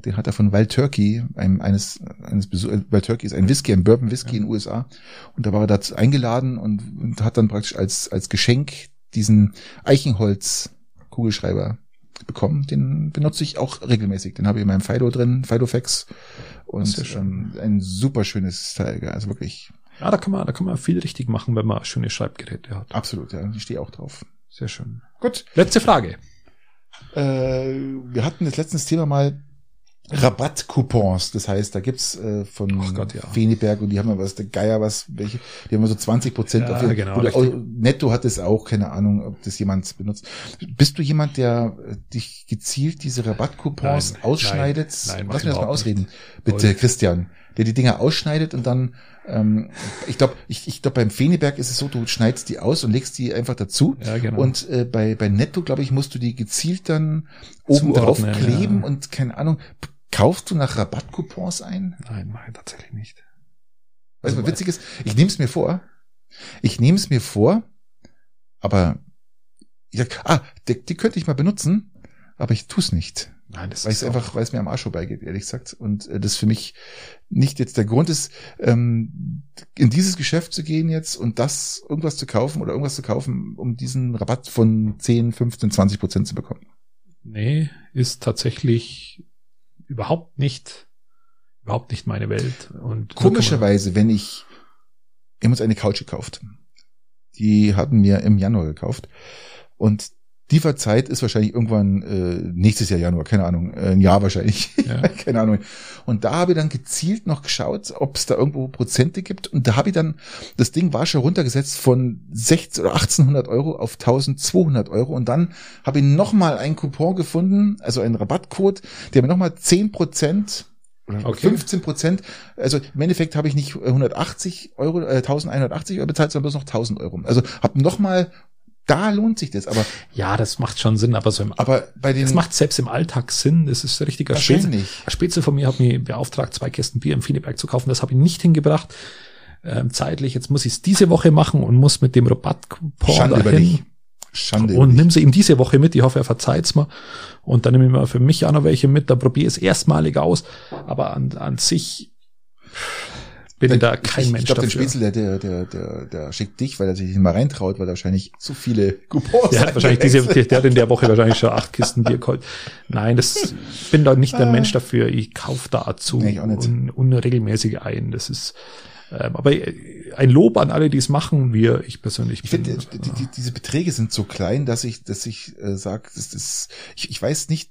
Den hat er von Wild Turkey, einem, eines, eines Besu- äh, Wild Turkey ist ein Whisky, ein Bourbon Whisky Ja. in den USA. Und da war er dazu eingeladen und, und hat dann praktisch als, als Geschenk diesen Eichenholz Kugelschreiber bekommen. Den benutze ich auch regelmäßig. Den habe ich in meinem Fido drin, Fidofax. Und Sehr schön. ähm, ein super schönes Teil, also wirklich Ja, da kann man, da kann man viel richtig machen, wenn man schöne Schreibgeräte hat. absolut, ja. Ich stehe auch drauf. Sehr schön. Gut. Letzte Frage. Äh, wir hatten das letztes Thema mal Rabattcoupons. Das heißt, da gibt's äh, von Ach Gott, ja. Feniberg und die haben ja was, der Geier was, welche, die haben so 20 Prozent Ja, auf ihr- genau, oder Netto hat es auch, keine Ahnung, ob das jemand benutzt. Bist du jemand, der äh, dich gezielt diese Rabattcoupons Nein, ausschneidet? nein, nein, Lass ich mir das mal ausreden. Bitte, Voll. Christian. Der die Dinger ausschneidet und dann, ähm, ich glaube, ich, ich glaube beim Feniberg ist es so, du schneidest die aus und legst die einfach dazu. Ja, genau. Und äh, bei, bei Netto, glaube ich, musst du die gezielt dann oben drauf kleben ja. und keine Ahnung. Kaufst du nach Rabattcoupons ein? Nein, mache ich tatsächlich nicht. Weißt du, Also, was witzig ist? Ich nehme es mir vor. Ich nehme es mir vor, aber ich sag, ah, die, die könnte ich mal benutzen, aber ich tu's nicht. Nein, das Weil es ist einfach, weil es mir am Arsch vorbeigeht, ehrlich gesagt. Und äh, das für mich nicht jetzt der Grund ist, ähm, in dieses Geschäft zu gehen jetzt und das irgendwas zu kaufen oder irgendwas zu kaufen, um diesen Rabatt von 10, 15, 20 Prozent zu bekommen. Nee, ist tatsächlich überhaupt nicht, überhaupt nicht meine Welt. Und Komischerweise, wenn ich, wir haben uns eine Couch gekauft. Die hatten wir im Januar gekauft. Und Lieferzeit ist wahrscheinlich irgendwann äh, nächstes Jahr Januar, keine Ahnung, äh, ein Jahr wahrscheinlich, Ja. keine Ahnung. Und da habe ich dann gezielt noch geschaut, ob es da irgendwo Prozente gibt. Und da habe ich dann, das Ding war schon runtergesetzt von 16 oder 1800 Euro auf 1200 Euro. Und dann habe ich nochmal einen Coupon gefunden, also einen Rabattcode, der mir nochmal 10 Prozent oder Okay. 15 Prozent. Also im Endeffekt habe ich nicht 180 Euro, äh, 1180 Euro bezahlt, sondern bloß noch 1000 Euro. Also habe nochmal, da lohnt sich das. Aber, Ja, das macht schon Sinn, aber so im aber bei den Das macht selbst im Alltag Sinn. Das ist richtiger wahrscheinlich. Ein Spätzle von mir hat mich beauftragt, zwei Kästen Bier im Fieneberg zu kaufen. Das habe ich nicht hingebracht. Ähm, zeitlich, jetzt muss ich es diese Woche machen und muss mit dem Rabattcoupon Schande über dich. dahin. Schande. Und nimm sie ihm diese Woche mit. Ich hoffe, er verzeiht's mir. Und dann nehme ich mal für mich auch noch welche mit. Dann probiere ich es erstmalig aus. Aber an, an sich bin ich da kein ich, Mensch Ich glaube, den. Spätzle, der, der, der, der, der schickt dich, weil er sich nicht mal reintraut, weil er wahrscheinlich zu viele Coupons Der hat wahrscheinlich diese, der hat in der Woche wahrscheinlich schon acht Kisten Bier geholt. Nein, das ich bin da nicht der Mensch dafür. Ich kaufe dazu Nee, ich auch nicht. un, unregelmäßig ein. Das ist, ähm, aber äh, ein Lob an alle, die es machen. Wir, ich persönlich Ich finde, die, die, diese Beträge sind so klein, dass ich, dass ich äh, sage, das ist, ich, ich weiß nicht,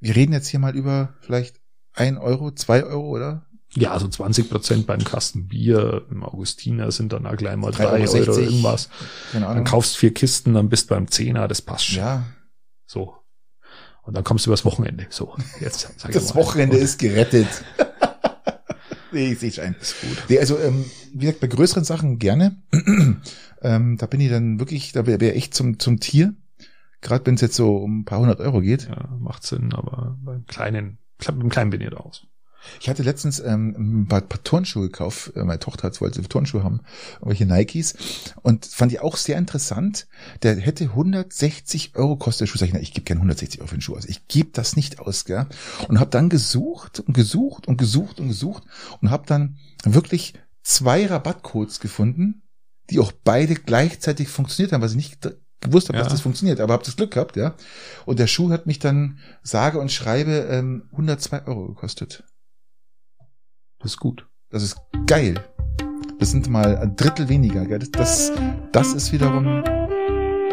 wir reden jetzt hier mal über vielleicht ein Euro, zwei Euro, oder? Ja, so 20 Prozent beim Kasten Bier im Augustiner sind dann auch gleich mal Drei drei Euro Euro, 60. irgendwas. Keine Dann kaufst vier Kisten, dann bist du beim Zehner, das passt schon. ja, So. Und dann kommst du übers Wochenende. So, jetzt sag ich das mal. Wochenende Und ist gerettet. nee, ich sehe schon. ist gut. Nee, also, ähm, wie gesagt, bei größeren Sachen gerne. ähm, da bin ich dann wirklich, da wäre wär echt zum, zum Tier. Gerade wenn es jetzt so um ein paar hundert Euro geht. Ja, macht Sinn, aber beim kleinen, beim kleinen bin ich raus. Ich hatte letztens ähm, ein paar, paar Turnschuhe gekauft. Äh, Meine Tochter hat wollte Turnschuhe haben, irgendwelche Nikes. Und fand die auch sehr interessant. Der hätte 160 Euro kostet der Schuh. Sag ich, na, ich gebe gern 160 Euro für den Schuh aus. Ich gebe das nicht aus, gell? Und habe dann gesucht und gesucht und gesucht und gesucht und habe dann wirklich zwei Rabattcodes gefunden, die auch beide gleichzeitig funktioniert haben, was ich nicht gewusst habe, Ja. dass das funktioniert, aber habe das Glück gehabt, ja. Und der Schuh hat mich dann sage und schreibe ähm, 102 Euro gekostet. Das ist gut. Das ist geil. Das sind mal ein Drittel weniger. Gell? Das, das, das ist wiederum,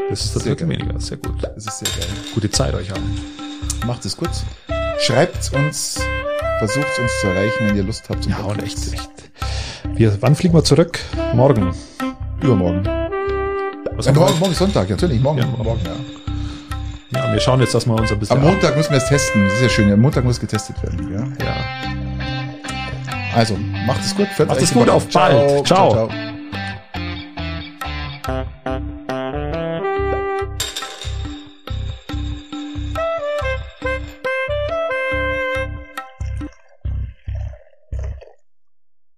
Das ist das Sehr Drittel geil. weniger. Sehr gut. das ist sehr geil. Gute Zeit euch allen. Macht es gut. Schreibt uns, versucht uns zu erreichen, wenn ihr Lust habt. zum Ja, und echt, echt. Wir, wann fliegen wir zurück? Morgen. Übermorgen. Was wir- morgen, morgen Sonntag, natürlich. Morgen, Ja, morgen, morgen. ja. Ja, wir schauen jetzt, dass wir uns ein bisschen. Am Montag müssen wir es testen. Das ist ja schön. Am Montag muss getestet werden. Ja? Ja. Also, macht es gut. Macht es gut, auf bald. Ciao. ciao. ciao.